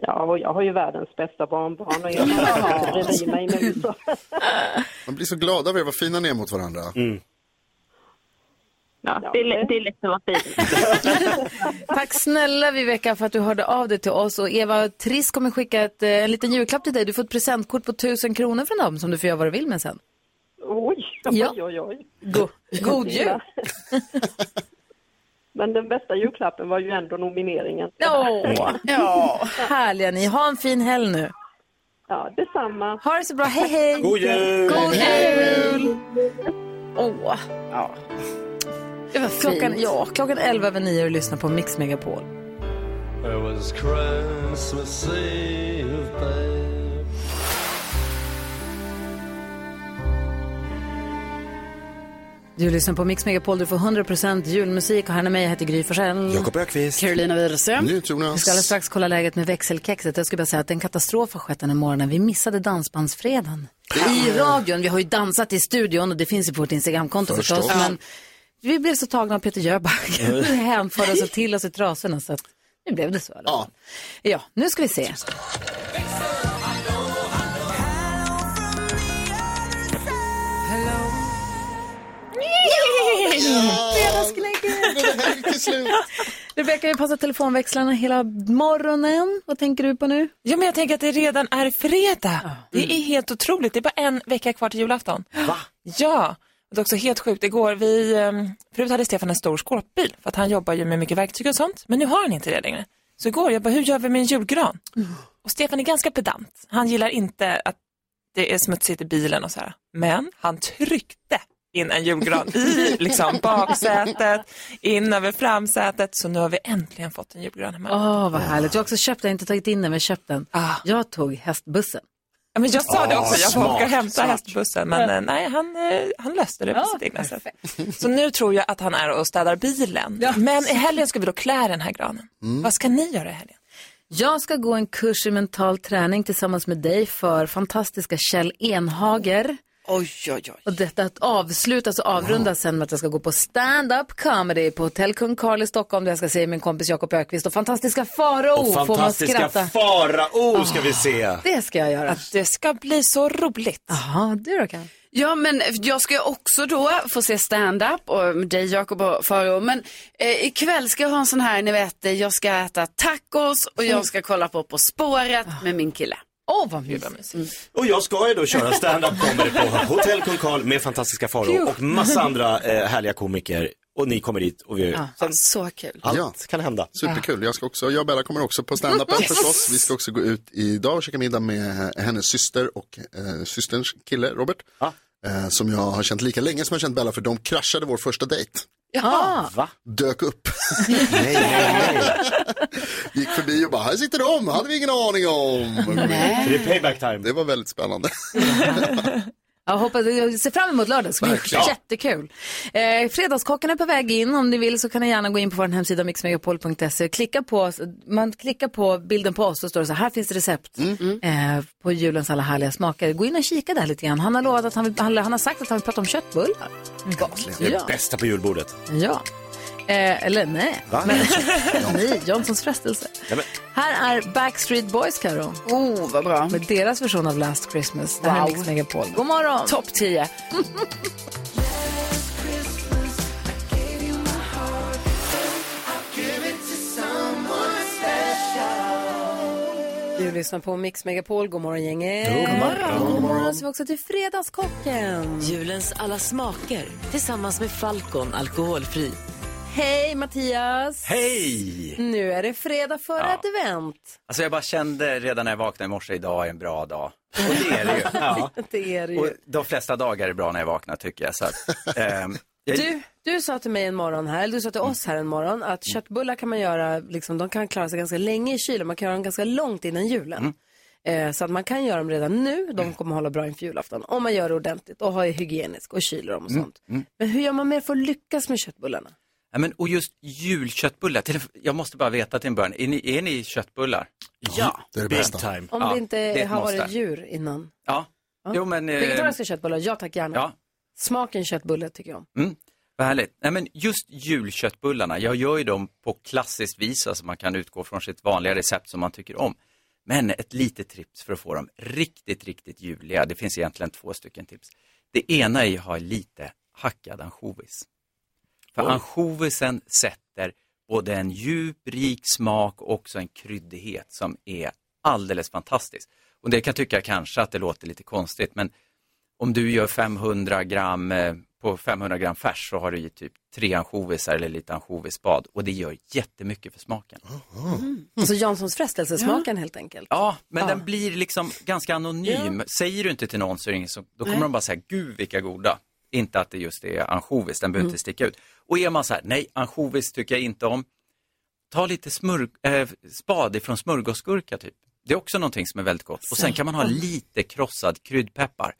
Speaker 21: Ja, och jag har ju världens bästa barnbarn och jag har bredvid mig nu. Så.
Speaker 6: man blir så glad av er, vad fina ni är mot varandra.
Speaker 20: Ja, det, är, det är lätt att vara fin.
Speaker 1: Tack snälla Viveka för att du hörde av dig till oss. Och Eva Triss kommer skicka ett, eh, en liten julklapp till dig. Du får ett presentkort på tusen kronor från dem som du får göra vad du vill med sen.
Speaker 21: Oj,
Speaker 1: Ja.
Speaker 21: oj, oj, oj.
Speaker 1: Go god jul!
Speaker 21: Men den bästa julklappen var ju ändå nomineringen.
Speaker 1: Åh, ja. Härliga ni. Ha en fin helg nu.
Speaker 21: Ja, detsamma.
Speaker 1: Ha det så bra. Hej, hej.
Speaker 21: God jul.
Speaker 1: God jul. Åh.
Speaker 10: Ja. Det var
Speaker 1: Klockan,
Speaker 10: fint.
Speaker 1: ja, klockan 11 över 9 och lyssnar på Mix Megapol.
Speaker 5: It was Christmas Eve, babe.
Speaker 1: Du lyssnar på Mix Megapol, du får 100% julmusik och här är mig, heter Gry Forssell.
Speaker 9: Jakob Ökvist.
Speaker 10: Carolina Widerström.
Speaker 1: Vi ska alldeles strax kolla läget med växelkexet. Jag skulle bara säga att en katastrof har skett den här morgonen. Vi missade dansbandsfredagen i radion. Vi har ju dansat i studion och det finns ju på vårt Instagramkonto
Speaker 5: Förstås.
Speaker 1: förstås.
Speaker 5: Ja.
Speaker 1: Men vi blev så tagna av Peter Jöback. Vi hänförde oss till oss i trasorna så att nu blev det så. Ja. ja, nu ska vi se. Rebecka, vi passar telefonväxlarna hela morgonen. Vad tänker du på nu?
Speaker 22: Ja, men jag tänker att det redan är fredag. Det är helt otroligt. Det är bara en vecka kvar till julafton. Va? Ja, det är också helt sjukt. Igår, vi, um, förut hade Stefan en stor skåpbil för att han jobbar ju med mycket verktyg och sånt. Men nu har han inte det längre. Så igår, jag bara, hur gör vi med en julgran? Och Stefan är ganska pedant. Han gillar inte att det är smutsigt i bilen och så här. Men han tryckte in en julgran i liksom, baksätet, in över framsätet. Så nu har vi äntligen fått en julgran hemma.
Speaker 1: Åh, vad härligt. Jag har också köpt den, inte tagit in den, men köpt den. Jag tog hästbussen.
Speaker 22: Ja, men jag sa det också, jag får
Speaker 1: smart,
Speaker 22: åka och hämta
Speaker 1: smart.
Speaker 22: hästbussen. Men eh, nej, han, eh, han löste det på
Speaker 1: Ja,
Speaker 22: sitt egna sätt. Så nu tror jag att han är och städar bilen. Men i helgen ska vi då klä den här granen. Vad ska ni göra i helgen?
Speaker 1: Jag ska gå en kurs i mental träning tillsammans med dig för fantastiska Kjell Enhager.
Speaker 10: Oj, oj, oj.
Speaker 1: Och detta att avslutas och avrundas sen med att jag ska gå på stand-up comedy på Hotell Kung Karl i Stockholm där jag ska se min kompis Jakob Ökvist och fantastiska Farao.
Speaker 9: Och fantastiska? Farao ska vi se.
Speaker 1: Det ska jag göra.
Speaker 22: Att det ska bli så roligt.
Speaker 1: Jaha, du då kan.
Speaker 10: Ja, men jag ska också då få se stand-up och med dig Jakob och Faro. Men eh, ikväll ska jag ha en sån här, ni vet, jag ska äta tacos och jag ska kolla på På spåret med min kille.
Speaker 1: Åh, oh, vad mysigt.
Speaker 9: Och jag ska ju då köra stand-up comedy på Hotell Kung Karl med fantastiska Farao och massa andra eh, härliga komiker. Och ni kommer dit och vi...
Speaker 10: Ja, så kul.
Speaker 9: Allt kan hända.
Speaker 6: Superkul. Jag, ska också, jag och Bella kommer också på stand-upen
Speaker 10: Yes.
Speaker 6: förstås. Vi ska också gå ut idag och käka middag med hennes syster och eh, systerns kille Robert. Eh, som jag har känt lika länge som jag har känt Bella för de kraschade vår första dejt.
Speaker 1: Ja.
Speaker 9: Va?
Speaker 6: Dök upp.
Speaker 9: nej, nej, nej.
Speaker 6: Gick förbi och bara, här sitter de, hade vi ingen aning om.
Speaker 9: Det är payback time.
Speaker 6: Det var väldigt spännande.
Speaker 1: Jag, hoppas, jag ser fram emot lördag, det ska bli
Speaker 6: Verkligen.
Speaker 1: jättekul. Eh, fredagskocken är på väg in, om ni vill så kan ni gärna gå in på vår hemsida mixmegapol.se. Klicka på, man klickar på bilden på oss och står det så här, här finns det recept eh, på julens alla härliga smaker. Gå in och kika där lite grann. Han har lovat att han, vill, han, han har sagt att han vill prata om köttbullar.
Speaker 9: Det är det bästa på julbordet.
Speaker 1: Ja. Eh, eller nej.
Speaker 9: Va?
Speaker 1: Men, nej, Johnsons frestelse.
Speaker 9: Ja, men,
Speaker 1: Här är Backstreet Boys, Karo.
Speaker 10: Oh, vad bra.
Speaker 1: Med deras version av Last Christmas. Det här är. Mix Megapol. God morgon.
Speaker 10: Topp 10.
Speaker 1: Du lyssnar på Mix Megapol. God morgon, gänget.
Speaker 2: God morgon.
Speaker 1: God morgon. Så vi också till Fredagskocken.
Speaker 2: Julens alla smaker tillsammans med Falcon alkoholfri.
Speaker 1: Hej, Mattias.
Speaker 23: Hej!
Speaker 1: Nu är det fredag före
Speaker 23: Ja.
Speaker 1: advent.
Speaker 23: Alltså jag bara kände redan när jag vaknade i morse, idag är en bra dag. Och det är det ju. Ja.
Speaker 1: Det är det
Speaker 23: Och
Speaker 1: ju.
Speaker 23: de flesta dagar är bra när jag vaknar tycker jag. Så att, ehm, jag
Speaker 1: Du, du sa till mig en morgon här, eller du sa till oss här en morgon, att köttbullar kan man göra, liksom, de kan klara sig ganska länge i kylen. Man kan göra dem ganska långt innan julen. Eh, så att man kan göra dem redan nu, de kommer hålla bra inför julafton. Om man gör det ordentligt och har hygienisk och kyler dem och sånt.
Speaker 23: Mm.
Speaker 1: Men hur gör man mer för att lyckas med köttbullarna?
Speaker 23: Ja, men, och just julköttbullar, jag måste bara veta till en början, är ni, är ni köttbullar? Ja,
Speaker 6: det är det
Speaker 23: big
Speaker 6: bästa.
Speaker 23: time.
Speaker 1: Om
Speaker 23: ja,
Speaker 1: det inte
Speaker 23: är ett
Speaker 1: har
Speaker 23: måste.
Speaker 1: varit djur innan.
Speaker 23: Ja,
Speaker 1: Ja.
Speaker 23: jo men... eh,
Speaker 1: Vegetariska köttbullar, ja tack gärna.
Speaker 23: Ja.
Speaker 1: Smaken köttbulle tycker jag om.
Speaker 23: Mm, vad härligt. Nej, men just julköttbullarna, jag gör ju dem på klassiskt vis, alltså man kan utgå från sitt vanliga recept som man tycker om. Men ett litet tips för att få dem riktigt, riktigt juliga, det finns egentligen två stycken tips. Det ena är att ha lite hackad ansjovis. För
Speaker 9: Oj.
Speaker 23: ansjovisen sätter både en djup, rik smak och också en kryddighet som är alldeles fantastisk. Och det kan tycka kanske att det låter lite konstigt, men om du gör 500 gram eh, på 500 gram färs så har du i typ tre ansjovisar eller lite ansjovisspad och det gör jättemycket för smaken.
Speaker 1: Alltså Janssons frestelsesmaken helt enkelt.
Speaker 23: Ja, men
Speaker 1: Ja.
Speaker 23: den blir liksom ganska anonym. Säger du inte till någon så är det ingen som, då kommer
Speaker 1: Nej.
Speaker 23: de bara säga, gud vilka goda. Inte att det just är ansjovis, den behöver
Speaker 1: Mm.
Speaker 23: inte sticka ut. Och är man så här, nej ansjovis tycker jag inte om. Ta lite smörg, äh, spad ifrån smörgåsgurka typ. Det är också någonting som är väldigt gott. Och sen kan man ha lite krossad kryddpeppar.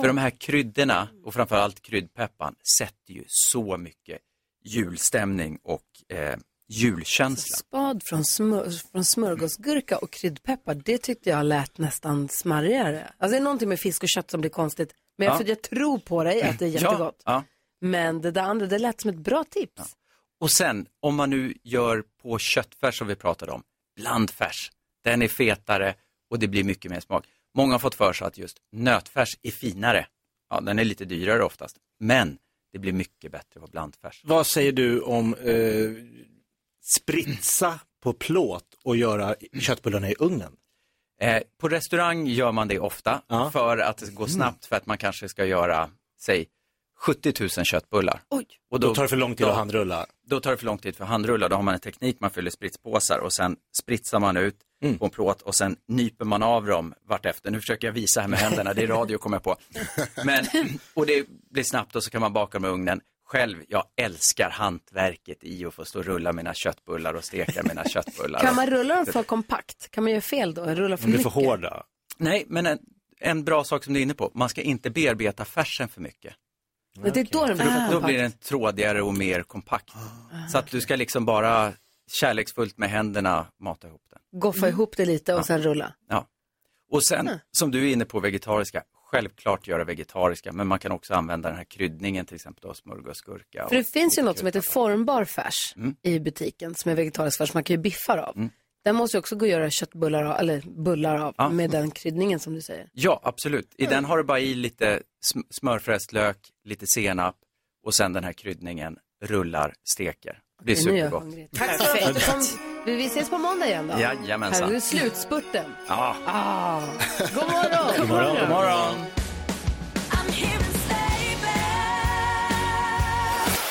Speaker 23: För de här kryddorna och framförallt kryddpepparn sätter ju så mycket julstämning och eh, julkänsla.
Speaker 1: Spad från, smör, från smörgåsgurka och kryddpeppar, det tyckte jag lät nästan smarrigare. Alltså det är någonting med fisk och kött som blir konstigt. Men jag,
Speaker 23: Ja.
Speaker 1: för jag tror på dig att det är
Speaker 23: Ja,
Speaker 1: jättegott.
Speaker 23: ja.
Speaker 1: Men det där andra, det lät som ett bra tips.
Speaker 23: Och sen om man nu gör på köttfärs som vi pratade om, blandfärs. Den är fetare och det blir mycket mer smak. Många har fått för sig att just nötfärs är finare. Ja, den är lite dyrare oftast, men det blir mycket bättre på blandfärs.
Speaker 9: Vad säger du om eh, spritsa på plåt och göra köttbullarna i ugnen?
Speaker 23: Eh, på restaurang gör man det ofta för att det går snabbt för att man kanske ska göra, säg 70 000 köttbullar.
Speaker 1: Oj.
Speaker 23: Och
Speaker 9: Då tar det för lång tid
Speaker 23: då-
Speaker 9: att handrulla.
Speaker 23: Då tar det för lång tid för handrulla. Då har man en teknik, man fyller spritspåsar och sen spritsar man ut
Speaker 9: Mm.
Speaker 23: på en plåt och sen nyper man av dem vartefter. Nu försöker jag visa här med händerna, det är radio kommer jag på. Men, och det blir snabbt och så kan man baka dem i ugnen. Själv, jag älskar hantverket i att få stå och rulla mina köttbullar och steka mina köttbullar.
Speaker 1: Kan man rulla dem för kompakt? Kan man göra fel då? Rulla för mycket?
Speaker 23: hårda. Nej, men en, en bra sak som du är inne på, man ska inte bearbeta färsen för mycket.
Speaker 1: Men det är då den blir För
Speaker 23: då
Speaker 1: kompakt.
Speaker 23: blir den trådigare och mer kompakt. Så att du ska liksom bara kärleksfullt med händerna mata ihop den.
Speaker 1: Goffa ihop det lite och
Speaker 23: Ja.
Speaker 1: sen rulla.
Speaker 23: Ja. Och sen,
Speaker 1: Mm.
Speaker 23: som du är inne på, vegetariska. Självklart göra vegetariska, men man kan också använda den här kryddningen, till exempel då, smörgåsgurka.
Speaker 1: För det finns ju något som heter formbar färs
Speaker 23: Mm.
Speaker 1: i butiken som är vegetarisk färs. Man kan ju biffar av. Den måste ju också gå att göra köttbullar av, eller bullar av
Speaker 23: Ja.
Speaker 1: med den kryddningen som du säger.
Speaker 23: Ja, absolut. I den har du bara i lite sm- smörfräst lök, lite senap och sen den här kryddningen, rullar, steker. Det är supergott.
Speaker 1: Tack du kom. Vi ses på måndag igen då.
Speaker 23: Jajamensan.
Speaker 1: Här är slutspurten.
Speaker 23: Ja.
Speaker 1: Ah. God morgon!
Speaker 23: God morgon, god morgon.